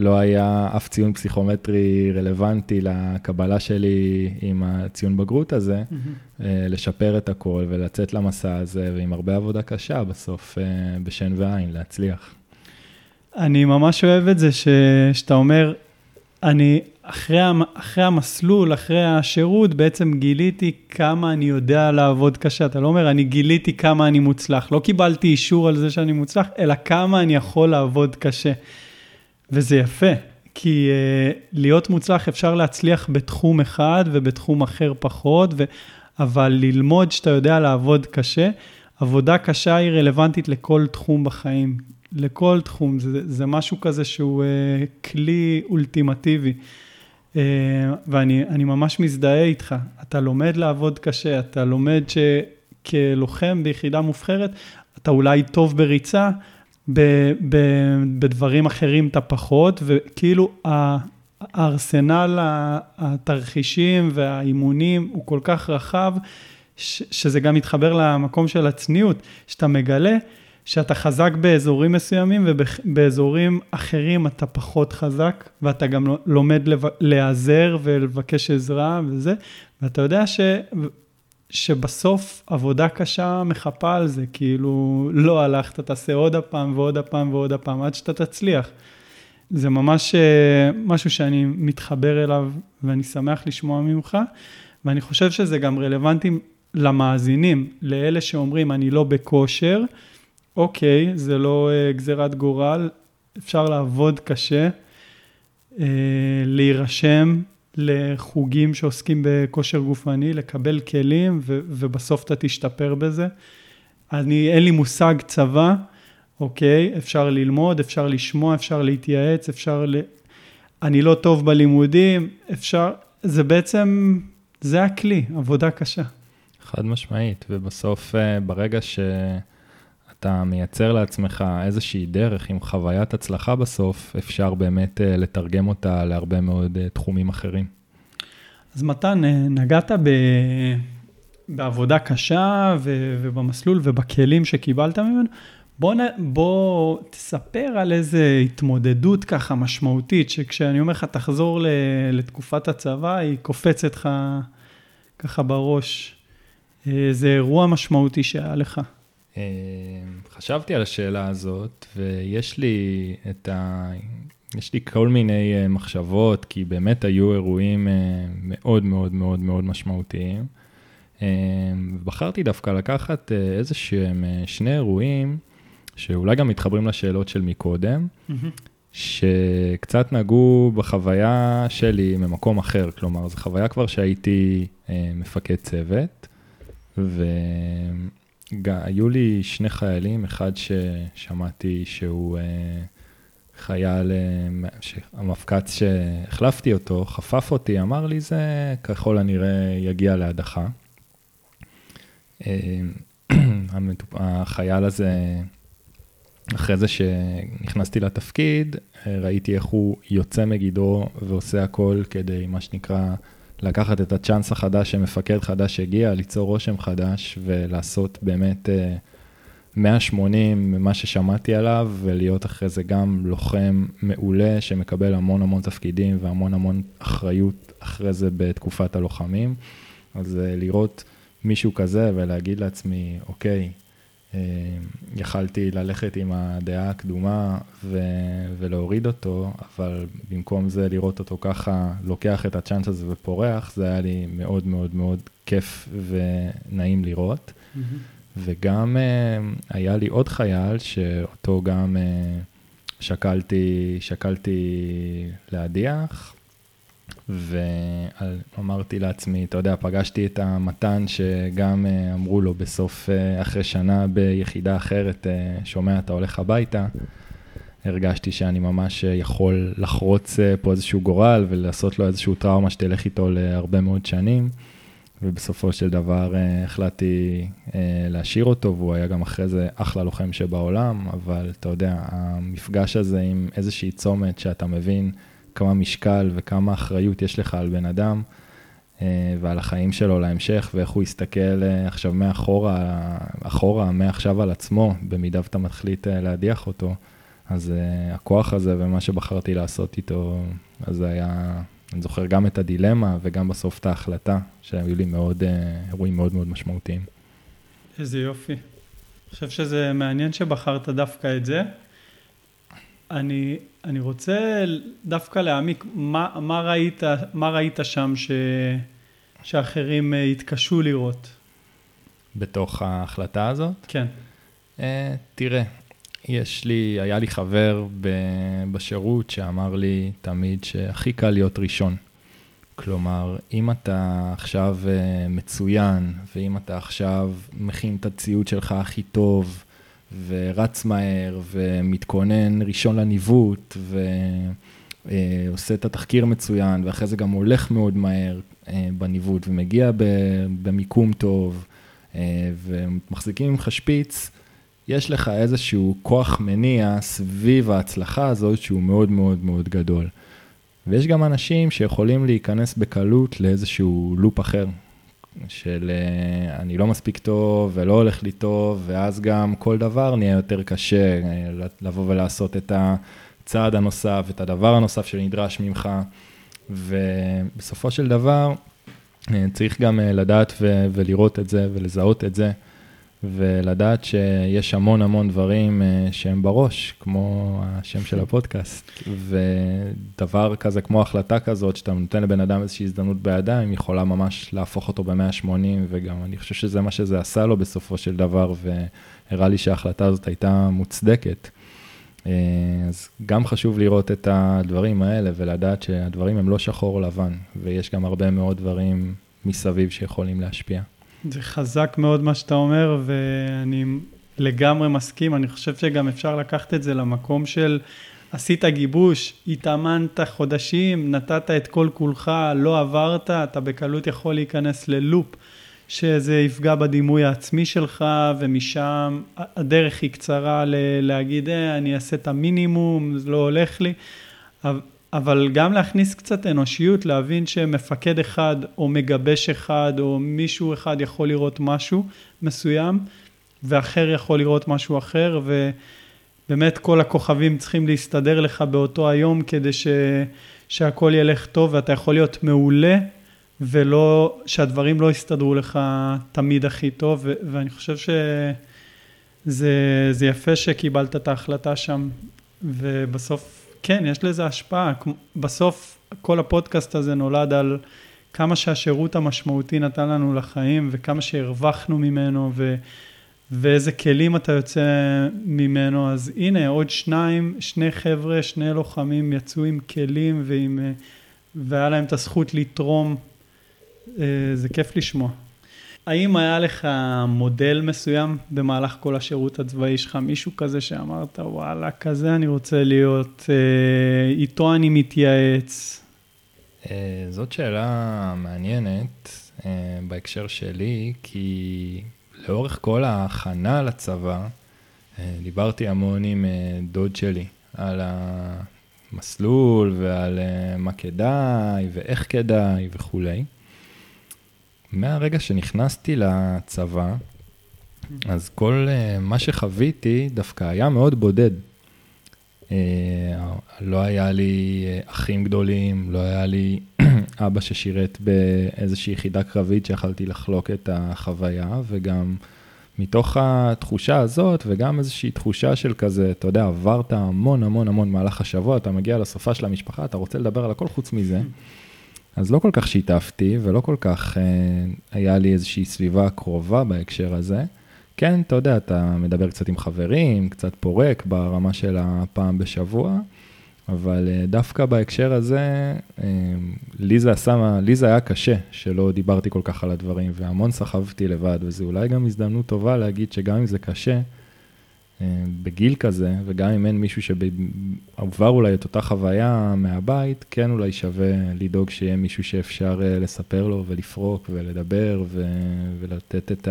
לא היה אף ציון פסיכומטרי רלוונטי לקבלה שלי עם הציון בגרות הזה, mm-hmm. לשפר את הכל ולצאת למסע הזה, ועם הרבה עבודה קשה בסוף, אה, בשן ועין, להצליח. אני ממש אוהב את זה ש, שאתה אומר, אני אחרי, אחרי המסלול, אחרי השירות, בעצם גיליתי כמה אני יודע לעבוד קשה. אתה לא אומר, אני גיליתי כמה אני מוצלח. לא קיבלתי אישור על זה שאני מוצלח, אלא כמה אני יכול לעבוד קשה. וזה יפה, כי uh, להיות מוצלח אפשר להצליח בתחום אחד ובתחום אחר פחות, ו... אבל ללמוד שאתה יודע לעבוד קשה, עבודה קשה היא רלוונטית לכל תחום בחיים, לכל תחום, זה, זה משהו כזה שהוא uh, כלי אולטימטיבי. Uh, ואני ממש מזדהה איתך, אתה לומד לעבוד קשה, אתה לומד שכלוחם ביחידה מובחרת, אתה אולי טוב בריצה, בדברים אחרים אתה פחות, וכאילו הארסנל התרחישים והאימונים הוא כל כך רחב, ש, שזה גם מתחבר למקום של הצניעות, שאתה מגלה שאתה חזק באזורים מסוימים ובאזורים אחרים אתה פחות חזק, ואתה גם לומד להיעזר ולבקש עזרה וזה, ואתה יודע ש... שבסוף עבודה קשה מחפה על זה, כאילו לא הלכת, תעשה עוד הפעם ועוד הפעם ועוד הפעם, עד שאתה תצליח. זה ממש אה, משהו שאני מתחבר אליו ואני שמח לשמוע ממך, ואני חושב שזה גם רלוונטי למאזינים, לאלה שאומרים אני לא בכושר, אוקיי, זה לא אה, גזירת גורל, אפשר לעבוד קשה, אה, להירשם לחוגים שעוסקים בכושר גופני, לקבל כלים, ו- ובסוף אתה תשתפר בזה. אני, אין לי מושג צבא, אוקיי? אפשר ללמוד, אפשר לשמוע, אפשר להתייעץ, אפשר ל... אני לא טוב בלימודים, אפשר... זה בעצם, זה הכלי, עבודה קשה. חד משמעית, ובסוף, אה, ברגע שאתה מייצר לעצמך איזושהי דרך עם חוויית הצלחה בסוף, אפשר באמת אה, לתרגם אותה להרבה מאוד אה, תחומים אחרים. אז מתן, נגעת ב... בעבודה קשה ו... ובמסלול ובכלים שקיבלת ממנו. בוא, נ... בוא תספר על איזה התמודדות ככה משמעותית, שכשאני אומר לך תחזור ל... לתקופת הצבא, היא קופצת לך ככה בראש. איזה אירוע משמעותי שהיה לך. אה, חשבתי על השאלה הזאת, ויש לי את ה... יש לי כל מיני אה, מחשבות, כי באמת היו אירועים אה, מאוד מאוד מאוד מאוד משמעותיים. בחרתי דווקא לקחת איזה שהם שני אירועים, שאולי גם מתחברים לשאלות של מקודם, שקצת נגעו בחוויה שלי ממקום אחר, כלומר, זו חוויה כבר שהייתי מפקד צוות. והיו לי שני חיילים, אחד ששמעתי שהוא אה, חייל, אה, המפקץ שהחלפתי אותו, חפף אותי, אמר לי, זה ככל הנראה יגיע להדחה. אה, החייל הזה, אחרי זה שנכנסתי לתפקיד, ראיתי איך הוא יוצא מגדרו ועושה הכל כדי, מה שנקרא, לקחת את הצ'אנס החדש שמפקד חדש הגיע, ליצור רושם חדש ולעשות באמת 180 אה, ממה ששמעתי עליו, ולהיות אחרי זה גם לוחם מעולה שמקבל המון המון תפקידים והמון המון אחריות אחרי זה בתקופת הלוחמים. אז אה, לראות מישהו כזה ולהגיד לעצמי, אוקיי, יכלתי ללכת עם הדעה הקדומה ו- ולהוריד אותו, אבל במקום זה לראות אותו ככה, לוקח את הצ'אנס הזה ופורח, זה היה לי מאוד מאוד מאוד כיף ונעים לראות. Mm-hmm. וגם uh, היה לי עוד חייל שאותו גם uh, שקלתי, שקלתי להדיח, ואמרתי לעצמי, אתה יודע, פגשתי את המתן שגם אה, אמרו לו בסוף, אה, אחרי שנה ביחידה אחרת, אה, שומע, אתה הולך הביתה. הרגשתי שאני ממש יכול לחרוץ פה איזשהו גורל ולעשות לו איזשהו טראומה שתלך איתו להרבה מאוד שנים. ובסופו של דבר החלטתי להשאיר אותו, והוא היה גם אחרי זה אחלה לוחם שבעולם, אבל אתה יודע, המפגש הזה עם איזושהי צומת שאתה מבין, כמה משקל וכמה אחריות יש לך על בן אדם אה, ועל החיים שלו להמשך, ואיך הוא יסתכל אה, עכשיו מאחורה, אחורה, מעכשיו על עצמו, במידה ואתה מחליט אה, להדיח אותו. אז הכוח הזה ומה שבחרתי לעשות איתו, אז זה היה, אני זוכר גם את הדילמה וגם בסוף את ההחלטה, שהיו לי מאוד, אירועים מאוד מאוד משמעותיים. איזה יופי. אני חושב שזה מעניין שבחרת דווקא את זה. אני, אני רוצה דווקא להעמיק, מה, מה, ראית, מה ראית שם ש, שאחרים אה, התקשו לראות? בתוך ההחלטה הזאת? כן. Uh, תראה, יש לי, היה לי חבר ב, בשירות שאמר לי תמיד שהכי קל להיות ראשון. כלומר, אם אתה עכשיו uh, מצוין, ואם אתה עכשיו מכין את הציוד שלך הכי טוב, ורץ מהר, ומתכונן ראשון לניווט, ועושה את התחקיר מצוין, ואחרי זה גם הולך מאוד מהר אה, בניווט, ומגיע במיקום טוב, אה, ומחזיקים ממך שפיץ, יש לך איזשהו כוח מניע סביב ההצלחה הזאת שהוא מאוד מאוד מאוד גדול. ויש גם אנשים שיכולים להיכנס בקלות לאיזשהו לופ אחר, של אה, אני לא מספיק טוב ולא הולך לי טוב, ואז גם כל דבר נהיה יותר קשה אה, לבוא ולעשות את הצעד הנוסף, את הדבר הנוסף שנדרש ממך, ובסופו של דבר אה, צריך גם לדעת ולראות את זה ולזהות את זה. ולדעת שיש המון המון דברים אה, שהם בראש, כמו השם של הפודקאסט, ודבר כזה כמו החלטה כזאת, שאתה נותן לבן אדם איזושהי הזדמנות בידיים, יכולה ממש להפוך אותו ב-180, וגם אני חושב שזה מה שזה עשה לו בסופו של דבר, והראה לי שההחלטה הזאת הייתה מוצדקת. אז גם חשוב לראות את הדברים האלה ולדעת שהדברים הם לא שחור לבן, ויש גם הרבה מאוד דברים מסביב שיכולים להשפיע. זה חזק מאוד מה שאתה אומר, ואני לגמרי מסכים. אני חושב שגם אפשר לקחת את זה למקום של עשית גיבוש, התאמנת חודשים, נתת את כל כולך, לא עברת, אתה בקלות יכול להיכנס ללופ. שזה יפגע בדימוי העצמי שלך, ומשם הדרך היא קצרה ל- להגיד, אה, אני אעשה את המינימום, זה לא הולך לי, אבל גם להכניס קצת אנושיות, להבין שמפקד אחד, או מגבש אחד, או מישהו אחד יכול לראות משהו מסוים, ואחר יכול לראות משהו אחר, ובאמת כל הכוכבים צריכים להסתדר לך באותו היום כדי ש... שהכל ילך טוב, ואתה יכול להיות מעולה. ולא, שהדברים לא יסתדרו לך תמיד הכי טוב, ו- ואני חושב שזה יפה שקיבלת את ההחלטה שם, ובסוף, כן, יש לזה השפעה. בסוף כל הפודקאסט הזה נולד על כמה שהשירות המשמעותי נתן לנו לחיים, וכמה שהרווחנו ממנו, ו... ואיזה כלים אתה יוצא ממנו, אז הנה עוד שניים, שני חבר'ה, שני לוחמים יצאו עם כלים ועם, והיה להם את הזכות לתרום אה, זה כיף לשמוע. האם היה לך מודל מסוים במהלך כל השירות הצבאי שלך, מישהו כזה שאמרת, וואלה, כזה אני רוצה להיות, אה, איתו אני מתייעץ? אה, זאת שאלה מעניינת בהקשר שלי, כי לאורך כל ההכנה לצבא, דיברתי המון עם דוד שלי על המסלול ועל מה כדאי ואיך כדאי וכולי. מהרגע שנכנסתי לצבא, אז כל uh, מה שחוויתי דווקא היה מאוד בודד. Uh, לא היה לי uh, אחים גדולים, לא היה לי אבא ששירת באיזושהי יחידה קרבית שיכלתי לחלוק את החוויה, וגם מתוך התחושה הזאת, וגם איזושהי תחושה של כזה, אתה יודע, עברת המון המון המון מהלך השבוע, אתה מגיע לסופה של המשפחה, אתה רוצה לדבר על הכל חוץ מזה. אז לא כל כך שיתפתי ולא כל כך אה, היה לי איזושהי סביבה קרובה בהקשר הזה. כן, אתה יודע, אתה מדבר קצת עם חברים, קצת פורק ברמה של הפעם בשבוע, אבל אה, דווקא בהקשר הזה, אה, לי זה, עשה, לי זה היה קשה שלא דיברתי כל כך על הדברים, והמון סחבתי לבד, וזו אולי גם הזדמנות טובה להגיד שגם אם זה קשה, בגיל כזה, וגם אם אין מישהו שעבר אולי את אותה חוויה מהבית, כן אולי שווה לדאוג שיהיה מישהו שאפשר אה, לספר לו ולפרוק ולדבר ו- ולתת את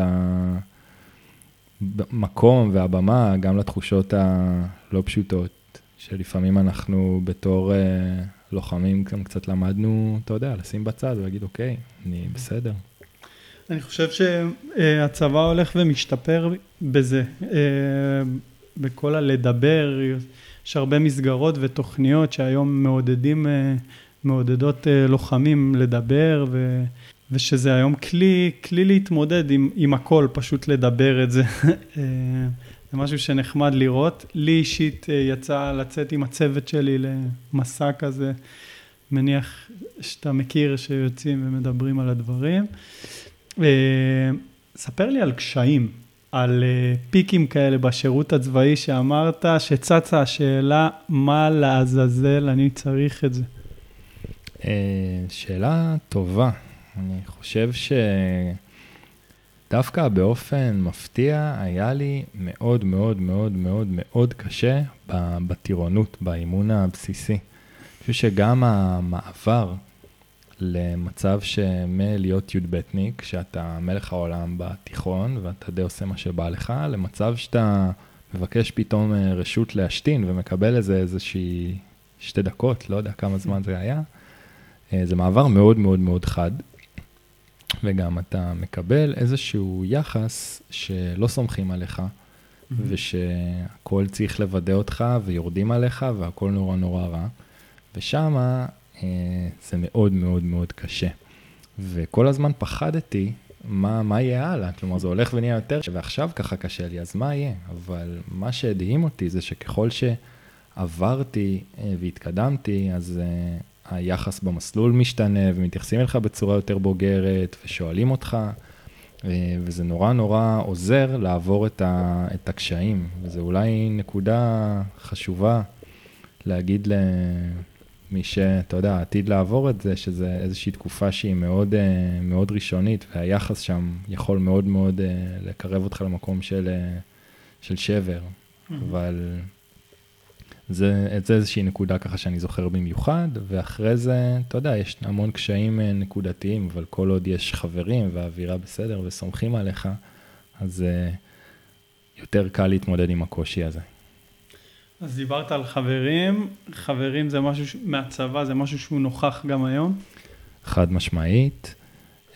המקום והבמה גם לתחושות הלא פשוטות, שלפעמים אנחנו בתור אה, לוחמים גם קצת למדנו, אתה יודע, לשים בצד ולהגיד, אוקיי, אני בסדר. אני חושב שהצבא הולך ומשתפר בזה, אה, בכל הלדבר, יש הרבה מסגרות ותוכניות שהיום מעודדים, אה, מעודדות אה, לוחמים לדבר, ו, ושזה היום כלי, כלי להתמודד עם, עם הכל, פשוט לדבר את זה. זה משהו שנחמד לראות. לי אישית יצא לצאת עם הצוות שלי למסע כזה, מניח שאתה מכיר שיוצאים ומדברים על הדברים. ספר לי על קשיים, על אה, פיקים כאלה בשירות הצבאי שאמרת, שצצה השאלה, מה לעזאזל אני צריך את זה? אה, שאלה טובה. אני חושב שדווקא באופן מפתיע היה לי מאוד מאוד מאוד מאוד מאוד קשה בטירונות, באימון הבסיסי. אני חושב שגם המעבר למצב שמלהיות י"בניק, שאתה מלך העולם בתיכון ואתה די עושה מה שבא לך, למצב שאתה מבקש פתאום אה, רשות להשתין ומקבל איזה איזושהי שתי דקות, לא יודע כמה זמן זה היה. אה, זה מעבר מאוד מאוד מאוד חד, וגם אתה מקבל איזשהו יחס שלא סומכים עליך, mm-hmm. ושהכול צריך לוודא אותך ויורדים עליך והכול נורא נורא רע. ושמה זה מאוד מאוד מאוד קשה. וכל הזמן פחדתי מה, מה יהיה הלאה, כלומר זה הולך ונהיה יותר, ועכשיו ככה קשה לי, אז מה יהיה? אבל מה שהדהים אותי זה שככל שעברתי אה, והתקדמתי, אז uh, היחס במסלול משתנה ומתייחסים אליך בצורה יותר בוגרת ושואלים אותך, וזה נורא נורא עוזר לעבור את, ה, את הקשיים, וזו אולי נקודה חשובה להגיד למי שאתה יודע, עתיד לעבור את זה, שזה איזושהי תקופה שהיא מאוד, מאוד ראשונית, והיחס שם יכול מאוד מאוד לקרב אותך למקום של, של שבר, mm-hmm. אבל... זה, זה איזושהי נקודה ככה שאני זוכר במיוחד, ואחרי זה, אתה יודע, יש המון קשיים אה, נקודתיים, אבל כל עוד יש חברים והאווירה בסדר וסומכים עליך, אז יותר קל להתמודד עם הקושי הזה. אז דיברת על חברים, חברים זה משהו ש... מהצבא, זה משהו שהוא נוכח גם היום? חד משמעית.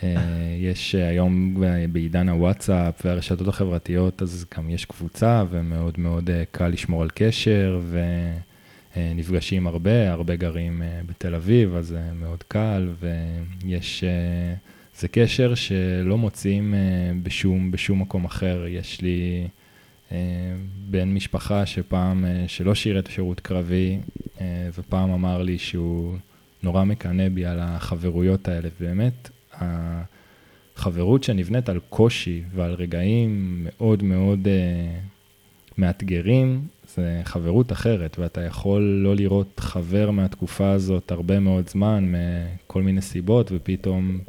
אה, יש אה, היום בעידן הוואטסאפ והרשתות החברתיות, אז גם יש קבוצה ומאוד מאוד אה, קל לשמור על קשר ונפגשים הרבה, הרבה גרים בתל אביב, אז זה מאוד קל ויש, זה קשר שלא מוצאים בשום, בשום מקום אחר. יש לי בן משפחה שפעם, שלא שירת שירות קרבי, ופעם אמר לי שהוא נורא מקנא בי על החברויות האלה, באמת, החברות שנבנית על קושי ועל רגעים מאוד מאוד מאתגרים, זה חברות אחרת, ואתה יכול לא לראות חבר מהתקופה הזאת הרבה מאוד זמן, מכל מיני סיבות, ופתאום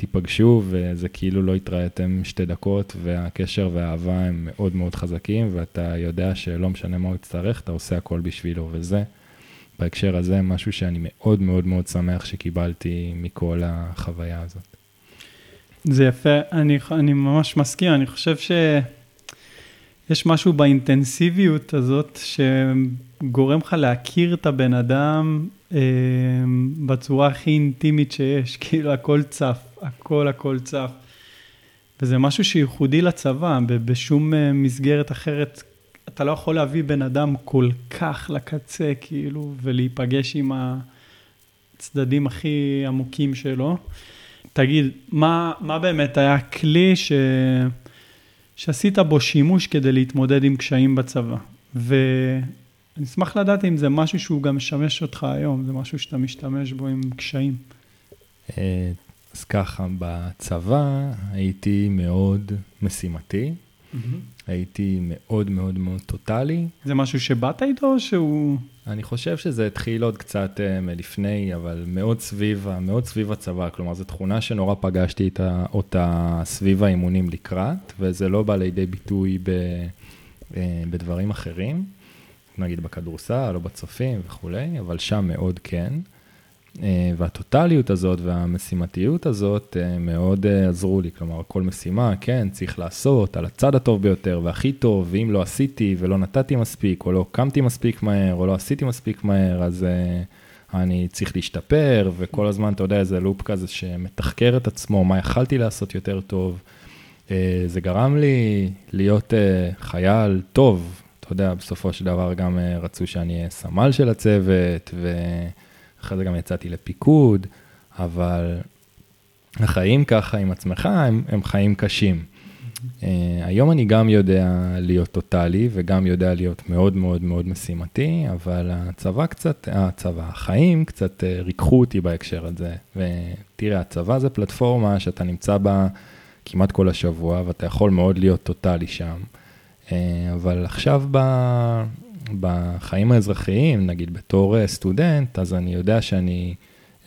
תיפגשו, וזה כאילו לא התראיתם שתי דקות, והקשר והאהבה הם מאוד מאוד חזקים, ואתה יודע שלא משנה מה הוא יצטרך, אתה עושה הכל בשבילו, וזה, בהקשר הזה, משהו שאני מאוד מאוד מאוד שמח שקיבלתי מכל החוויה הזאת. זה יפה, אני, אני ממש מסכים, אני חושב שיש משהו באינטנסיביות הזאת שגורם לך להכיר את הבן אדם בצורה הכי אינטימית שיש, כאילו הכל צף, הכל הכל צף. וזה משהו שייחודי לצבא, בשום אה, מסגרת אחרת אתה לא יכול להביא בן אדם כל כך לקצה, כאילו, ולהיפגש עם הצדדים הכי עמוקים שלו. תגיד, מה, מה באמת היה הכלי ש... שעשית בו שימוש כדי להתמודד עם קשיים בצבא? ואני אשמח לדעת אם זה משהו שהוא גם משמש אותך היום, זה משהו שאתה משתמש בו עם קשיים. אה, אז ככה, בצבא הייתי מאוד משימתי, mm-hmm. הייתי מאוד מאוד מאוד טוטאלי. זה משהו שבאת איתו או שהוא... אני חושב שזה התחיל עוד קצת uh, מלפני, אבל מאוד סביב, מאוד סביב הצבא, כלומר זו תכונה שנורא פגשתי איתה, אותה סביב האימונים לקראת, וזה לא בא לידי ביטוי ב, uh, בדברים אחרים, נגיד בכדורסל או בצופים וכולי, אבל שם מאוד כן. אה, והטוטליות הזאת והמשימתיות הזאת אה, מאוד אה, עזרו לי, כלומר, כל משימה, כן, צריך לעשות על הצד הטוב ביותר והכי טוב, ואם לא עשיתי ולא נתתי מספיק, או לא קמתי מספיק מהר, או לא עשיתי מספיק מהר, אז אני צריך להשתפר, וכל הזמן, אתה יודע, איזה לופ כזה שמתחקר את עצמו, מה יכלתי לעשות יותר טוב. זה גרם לי להיות חייל טוב, אתה יודע, בסופו של דבר גם רצו שאני אהיה סמל של הצוות, ו... אחרי זה גם יצאתי לפיקוד, אבל החיים ככה עם עצמך הם, הם חיים קשים. Uh, היום אני גם יודע להיות טוטאלי וגם יודע להיות מאוד מאוד מאוד משימתי, אבל הצבא קצת, הצבא, החיים קצת uh, ריככו אותי בהקשר הזה. ותראה, הצבא זה פלטפורמה שאתה נמצא בה כמעט כל השבוע, ואתה יכול מאוד להיות טוטאלי שם. Uh, אבל עכשיו ב... בחיים האזרחיים, נגיד בתור אה, סטודנט, אז אני יודע שאני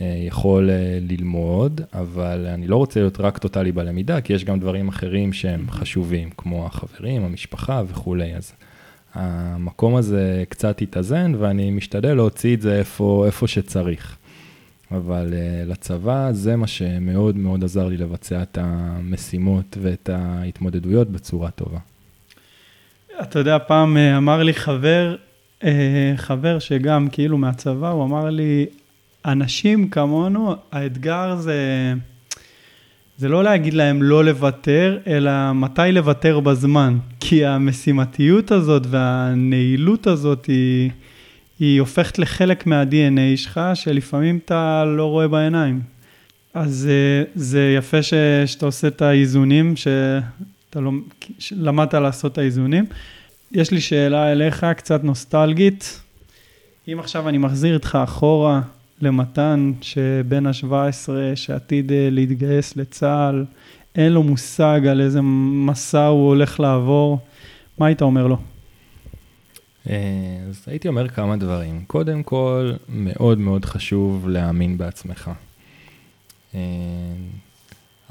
אה, יכול אה, ללמוד, אבל אני לא רוצה להיות רק טוטאלי בלמידה, כי יש גם דברים אחרים שהם חשובים, כמו החברים, המשפחה וכולי. אז המקום הזה קצת התאזן, ואני משתדל להוציא את זה איפה, איפה שצריך. אבל uh, לצבא זה מה שמאוד מאוד עזר לי לבצע את המשימות ואת ההתמודדויות בצורה טובה. אתה יודע, פעם אה, אמר לי חבר, אה, חבר שגם כאילו מהצבא, הוא אמר לי, אנשים כמונו, האתגר זה, זה לא להגיד להם לא לוותר, אלא מתי לוותר בזמן. כי המשימתיות הזאת והנעילות הזאת היא, היא הופכת לחלק מה-DNA שלך, שלפעמים אתה לא רואה בעיניים. אז אה, זה יפה ש, שאתה עושה את האיזונים, ש, אתה לא, למדת לעשות את האיזונים. יש לי שאלה אליך, קצת נוסטלגית. אם עכשיו אני מחזיר אותך אחורה למתן שבן ה-17 שעתיד אה, להתגייס לצה"ל, אין לו מושג על איזה מסע הוא הולך לעבור, מה היית אומר לו? אה, אז הייתי אומר כמה דברים. קודם כל, מאוד מאוד חשוב להאמין בעצמך.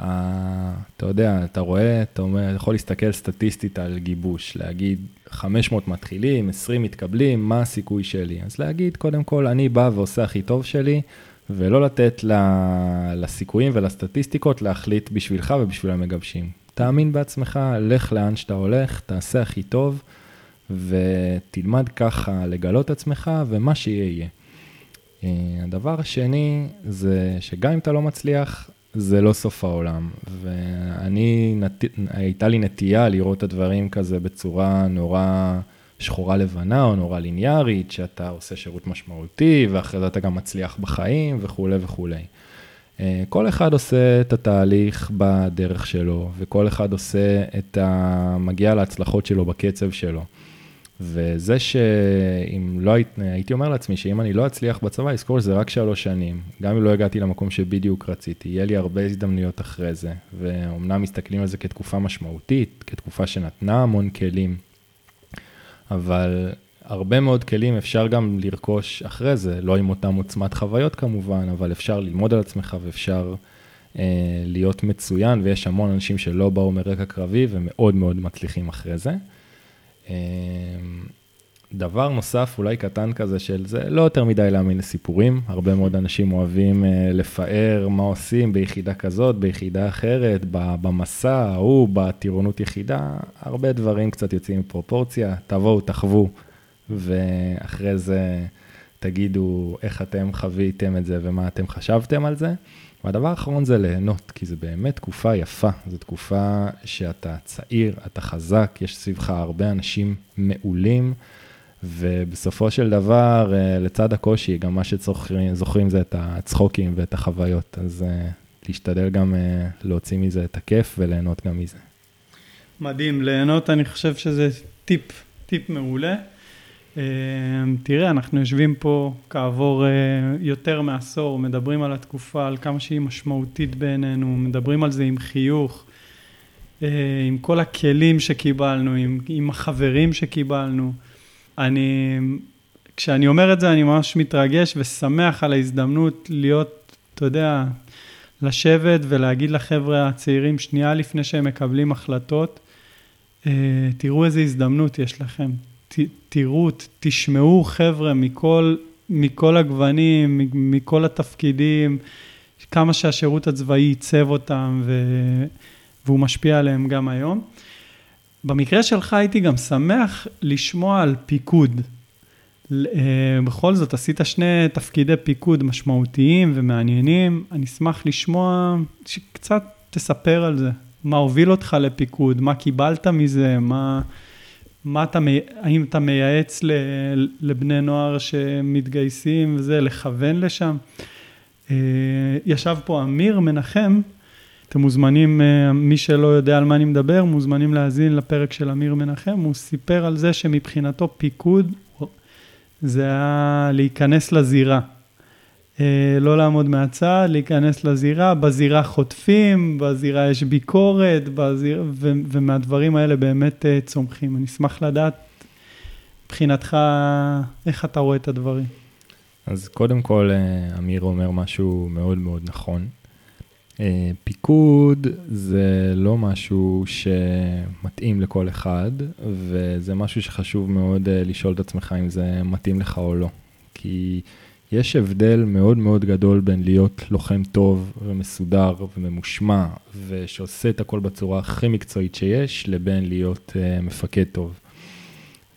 אה, אתה יודע, אתה רואה, אתה אומר, יכול להסתכל סטטיסטית על גיבוש, להגיד 500 מתחילים, 20 מתקבלים, מה הסיכוי שלי? אז להגיד, קודם כל, אני בא ועושה הכי טוב שלי, ולא לתת לסיכויים ולסטטיסטיקות להחליט בשבילך ובשביל המגבשים. תאמין בעצמך, לך לאן שאתה הולך, תעשה הכי טוב, ותלמד ככה לגלות עצמך, ומה שיהיה יהיה. אה, הדבר השני זה שגם אם אתה לא מצליח, זה לא סוף העולם. ואני, נת... הייתה לי נטייה לראות את הדברים כזה בצורה נורא שחורה לבנה או נורא ליניארית, שאתה עושה שירות משמעותי ואחרי זה אתה גם מצליח בחיים וכולי וכולי. אה, כל אחד עושה את התהליך בדרך שלו, וכל אחד עושה את ה... מגיע להצלחות שלו בקצב שלו. וזה שאם לא הייתי, אומר לעצמי שאם אני לא אצליח בצבא, אזכור שזה רק שלוש שנים. גם אם לא הגעתי למקום שבדיוק רציתי, יהיה לי הרבה הזדמנויות אחרי זה. ואומנם מסתכלים על זה כתקופה משמעותית, כתקופה שנתנה המון כלים, אבל הרבה מאוד כלים אפשר גם לרכוש אחרי זה, לא עם אותם עוצמת חוויות כמובן, אבל אפשר ללמוד על עצמך ואפשר אה, להיות מצוין, ויש המון אנשים שלא באו מרקע קרבי ומאוד מאוד מצליחים אחרי זה. אמ, דבר נוסף, אולי קטן כזה, של זה לא יותר מדי להאמין לסיפורים. הרבה מאוד אנשים אוהבים אה, לפאר מה עושים ביחידה כזאת, ביחידה אחרת, במסע ההוא, בטירונות יחידה. הרבה דברים קצת יוצאים מפרופורציה. תבואו, תחוו, ואחרי זה תגידו איך אתם חוויתם את זה ומה אתם חשבתם על זה. והדבר האחרון זה ליהנות, כי זו באמת תקופה יפה, זו תקופה שאתה צעיר, אתה חזק, יש סביבך הרבה אנשים מעולים, ובסופו של דבר, אה, לצד הקושי, גם מה שזוכרים זה את הצחוקים ואת החוויות, אז אה, להשתדל גם אה, להוציא מזה את הכיף וליהנות גם מזה. מדהים, ליהנות אני חושב שזה טיפ, טיפ מעולה. אמ, תראה, אנחנו יושבים פה כעבור אה, יותר מעשור, מדברים על התקופה, על כמה שהיא משמעותית בעינינו, מדברים על זה עם חיוך, אה, עם כל הכלים שקיבלנו, עם, עם החברים שקיבלנו. אני, כשאני אומר את זה, אני ממש מתרגש ושמח על ההזדמנות להיות, אתה יודע, לשבת ולהגיד לחבר'ה הצעירים שנייה לפני שהם מקבלים החלטות, אה, תראו איזה הזדמנות יש לכם. ת, תראו, תשמעו חבר'ה מכל, מכל הגוונים, מכל התפקידים, כמה שהשירות הצבאי עיצב אותם ו, והוא משפיע עליהם גם היום. במקרה שלך הייתי גם שמח לשמוע על פיקוד. אה, בכל זאת, עשית שני תפקידי פיקוד משמעותיים ומעניינים. אני אשמח לשמוע, שקצת תספר על זה. מה הוביל אותך לפיקוד, מה קיבלת מזה, מה... מה אתה, האם אתה מייעץ לבני נוער שמתגייסים וזה, לכוון לשם? אה, ישב פה אמיר מנחם, אתם מוזמנים, אה, מי שלא יודע על מה אני מדבר, מוזמנים להאזין לפרק של אמיר מנחם, הוא סיפר על זה שמבחינתו פיקוד זה היה להיכנס לזירה. אה, לא לעמוד מהצד, להיכנס לזירה, בזירה חוטפים, בזירה יש ביקורת, בזיר, ו, ומהדברים האלה באמת אה, צומחים. אני אשמח לדעת מבחינתך איך אתה רואה את הדברים. אז קודם כל, אה, אמיר אומר משהו מאוד מאוד נכון. פיקוד זה לא משהו שמתאים לכל אחד, וזה משהו שחשוב מאוד לשאול את עצמך אם זה מתאים לך או לא. כי יש הבדל מאוד מאוד גדול בין להיות לוחם טוב ומסודר וממושמע ושעושה את הכל בצורה הכי מקצועית שיש, לבין להיות uh, מפקד טוב.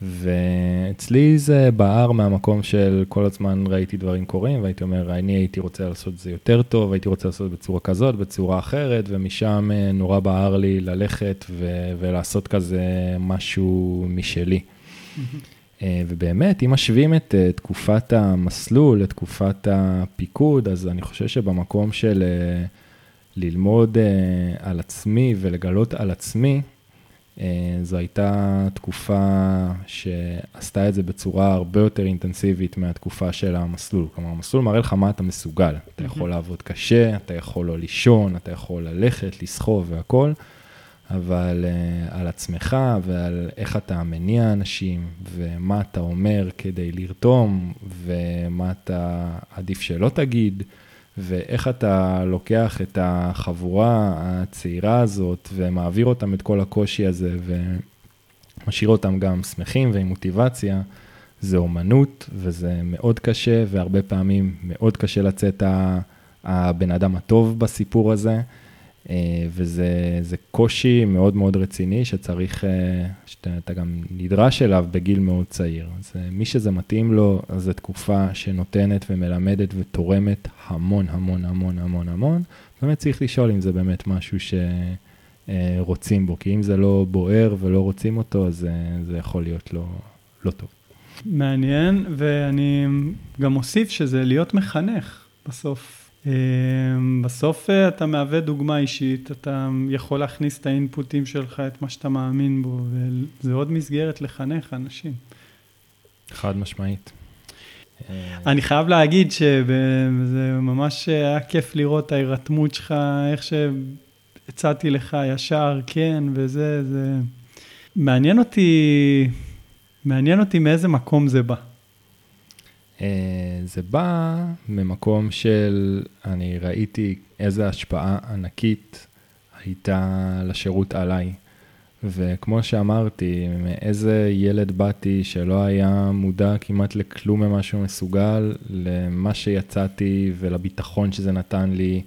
ואצלי זה בער מהמקום של כל הזמן ראיתי דברים קורים והייתי אומר, אני הייתי רוצה לעשות את זה יותר טוב, הייתי רוצה לעשות את זה בצורה כזאת, בצורה אחרת, ומשם uh, נורא בער לי ללכת ו- ולעשות כזה משהו משלי. אה, ובאמת, אם משווים את אה, תקופת המסלול לתקופת הפיקוד, אז אני חושב שבמקום של אה, ללמוד על עצמי ולגלות על עצמי, אה, זו הייתה תקופה שעשתה את זה בצורה הרבה יותר אינטנסיבית מהתקופה של המסלול. כלומר, המסלול מראה לך מה אתה מסוגל. אתה יכול לעבוד קשה, אתה יכול לא לישון, אתה יכול ללכת, לסחוב והכול, אבל uh, על עצמך ועל איך אתה מניע אנשים, ומה אתה אומר כדי לרתום, ומה אתה עדיף שלא תגיד. ואיך אתה לוקח את החבורה הצעירה הזאת ומעביר אותם את כל הקושי הזה ומשאיר אותם גם שמחים ועם מוטיבציה, זה אומנות וזה מאוד קשה, והרבה פעמים מאוד קשה לצאת הבן אדם הטוב בסיפור הזה. אה, וזה קושי מאוד מאוד רציני שצריך, אה, שאתה גם נדרש אליו בגיל מאוד צעיר. אז אה, מי שזה מתאים לו, אז זו תקופה שנותנת ומלמדת ותורמת המון המון המון המון המון. באמת צריך לשאול אם זה באמת משהו שרוצים בו, כי אם זה לא בוער ולא רוצים אותו, אז זה יכול להיות לא, לא טוב. מעניין, ואני גם אוסיף שזה להיות מחנך בסוף. אמ, בסוף אה, אתה מהווה דוגמה אישית, אתה יכול להכניס את האינפוטים שלך, את מה שאתה מאמין בו, וזה עוד מסגרת לחנך אנשים. חד משמעית. אני חייב להגיד שזה ממש היה כיף לראות את ההירתמות שלך, איך שהצעתי לך ישר, כן, וזה, זה... מעניין אותי, מעניין אותי מאיזה מקום זה בא. אה, זה בא ממקום של, אני ראיתי איזה השפעה ענקית הייתה לשירות עליי. וכמו שאמרתי, מאיזה ילד באתי שלא היה מודע כמעט לכלום ממה שהוא מסוגל, למה שיצאתי ולביטחון שזה נתן לי,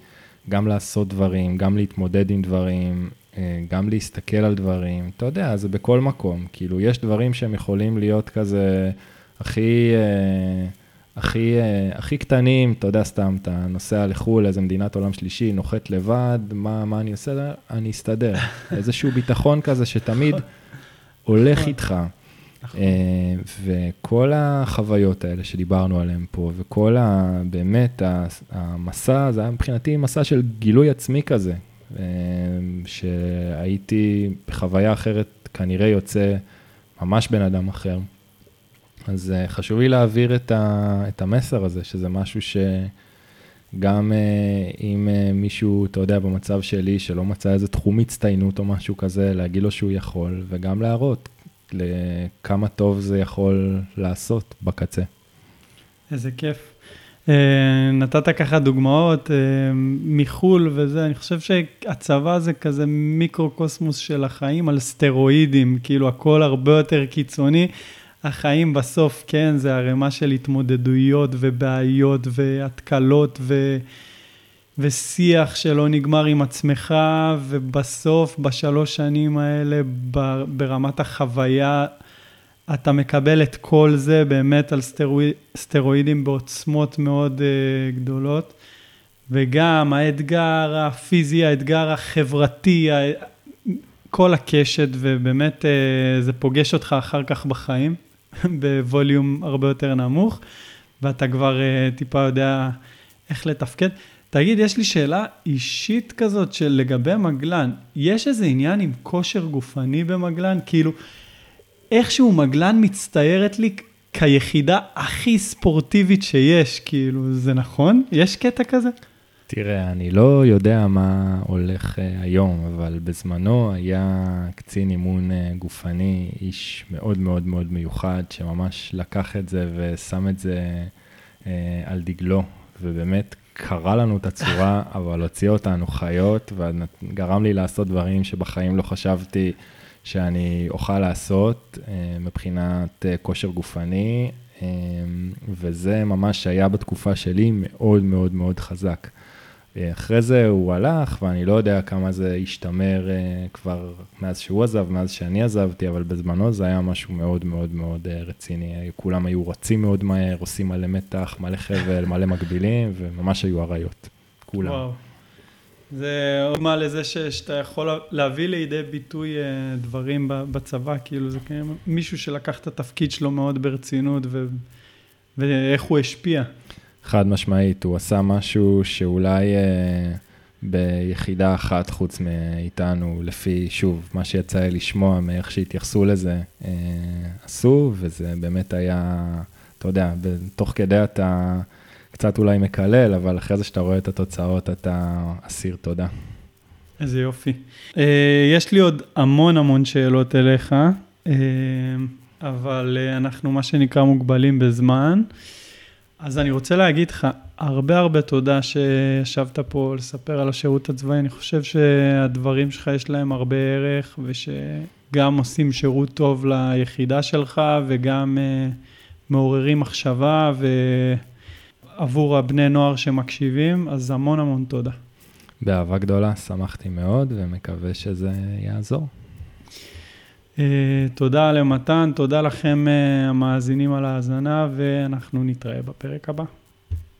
גם לעשות דברים, גם להתמודד עם דברים, אה, גם להסתכל על דברים. אתה יודע, זה בכל מקום. כאילו, יש דברים שהם יכולים להיות כזה הכי... אה, הכי, אה, הכי קטנים, אתה יודע סתם, אתה נוסע לחו"ל, איזה מדינת עולם שלישי, נוחת לבד, מה, מה אני עושה? אני אסתדר. איזשהו ביטחון כזה שתמיד הולך נכון. איתך. נכון. אה, וכל החוויות האלה שדיברנו עליהן פה, וכל ה... באמת, המסע, זה היה מבחינתי מסע של גילוי עצמי כזה, שהייתי בחוויה אחרת, כנראה יוצא ממש בן אדם אחר. אז uh, חשוב לי להעביר את, ה, את המסר הזה, שזה משהו שגם uh, אם uh, מישהו, אתה יודע, במצב שלי, שלא מצא איזה תחום הצטיינות או משהו כזה, להגיד לו שהוא יכול, וגם להראות לכמה טוב זה יכול לעשות בקצה. איזה כיף. נתת ככה דוגמאות מחו"ל וזה, אני חושב שהצבא זה כזה מיקרו-קוסמוס של החיים על סטרואידים, כאילו הכל הרבה יותר קיצוני. החיים בסוף, כן, זה ערימה של התמודדויות ובעיות והתקלות ו... ושיח שלא נגמר עם עצמך, ובסוף, בשלוש שנים האלה, ברמת החוויה, אתה מקבל את כל זה באמת על סטרואיד, סטרואידים בעוצמות מאוד uh, גדולות. וגם האתגר הפיזי, האתגר החברתי, כל הקשת, ובאמת uh, זה פוגש אותך אחר כך בחיים. בווליום הרבה יותר נמוך, ואתה כבר uh, טיפה יודע איך לתפקד. תגיד, יש לי שאלה אישית כזאת של לגבי מגלן, יש איזה עניין עם כושר גופני במגלן? כאילו, איכשהו מגלן מצטיירת לי כיחידה הכי ספורטיבית שיש, כאילו, זה נכון? יש קטע כזה? תראה, אני לא יודע מה הולך אה, היום, אבל בזמנו היה קצין אימון אה, גופני, איש מאוד מאוד מאוד מיוחד, שממש לקח את זה ושם את זה אה, על דגלו, ובאמת קרע לנו את הצורה, אבל הוציא אותנו חיות, וגרם לי לעשות דברים שבחיים לא חשבתי שאני אוכל לעשות מבחינת כושר גופני, וזה ממש היה בתקופה שלי מאוד מאוד מאוד חזק. אחרי זה הוא הלך, ואני לא יודע כמה זה השתמר אה, כבר מאז שהוא עזב, מאז שאני עזבתי, אבל בזמנו זה היה משהו מאוד מאוד מאוד אה, רציני. כולם היו רצים מאוד מהר, עושים מלא מתח, מלא חבל, מלא מקבילים, וממש היו אריות, כולם. וואו. זה עוד מה לזה ש, שאתה יכול להביא לידי ביטוי אה, דברים בצבא, כאילו זה כאילו מישהו שלקח את התפקיד שלו מאוד ברצינות, ו, ואיך הוא השפיע. חד משמעית, הוא עשה משהו שאולי אה, ביחידה אחת חוץ מאיתנו, לפי, שוב, מה שיצא לי לשמוע מאיך שהתייחסו לזה, אה, עשו, וזה באמת היה, אתה יודע, תוך כדי אתה קצת אולי מקלל, אבל אחרי זה שאתה רואה את התוצאות, אתה אסיר תודה. איזה יופי. אה, יש לי עוד המון המון שאלות אליך, אה, אבל אנחנו מה שנקרא מוגבלים בזמן. אז אני רוצה להגיד לך הרבה הרבה תודה שישבת פה לספר על השירות הצבאי. אני חושב שהדברים שלך יש להם הרבה ערך, ושגם עושים שירות טוב ליחידה שלך, וגם uh, מעוררים מחשבה, ועבור הבני נוער שמקשיבים, אז המון המון תודה. באהבה גדולה, שמחתי מאוד, ומקווה שזה יעזור. Uh, תודה למתן, תודה לכם uh, המאזינים על ההאזנה, ואנחנו נתראה בפרק הבא.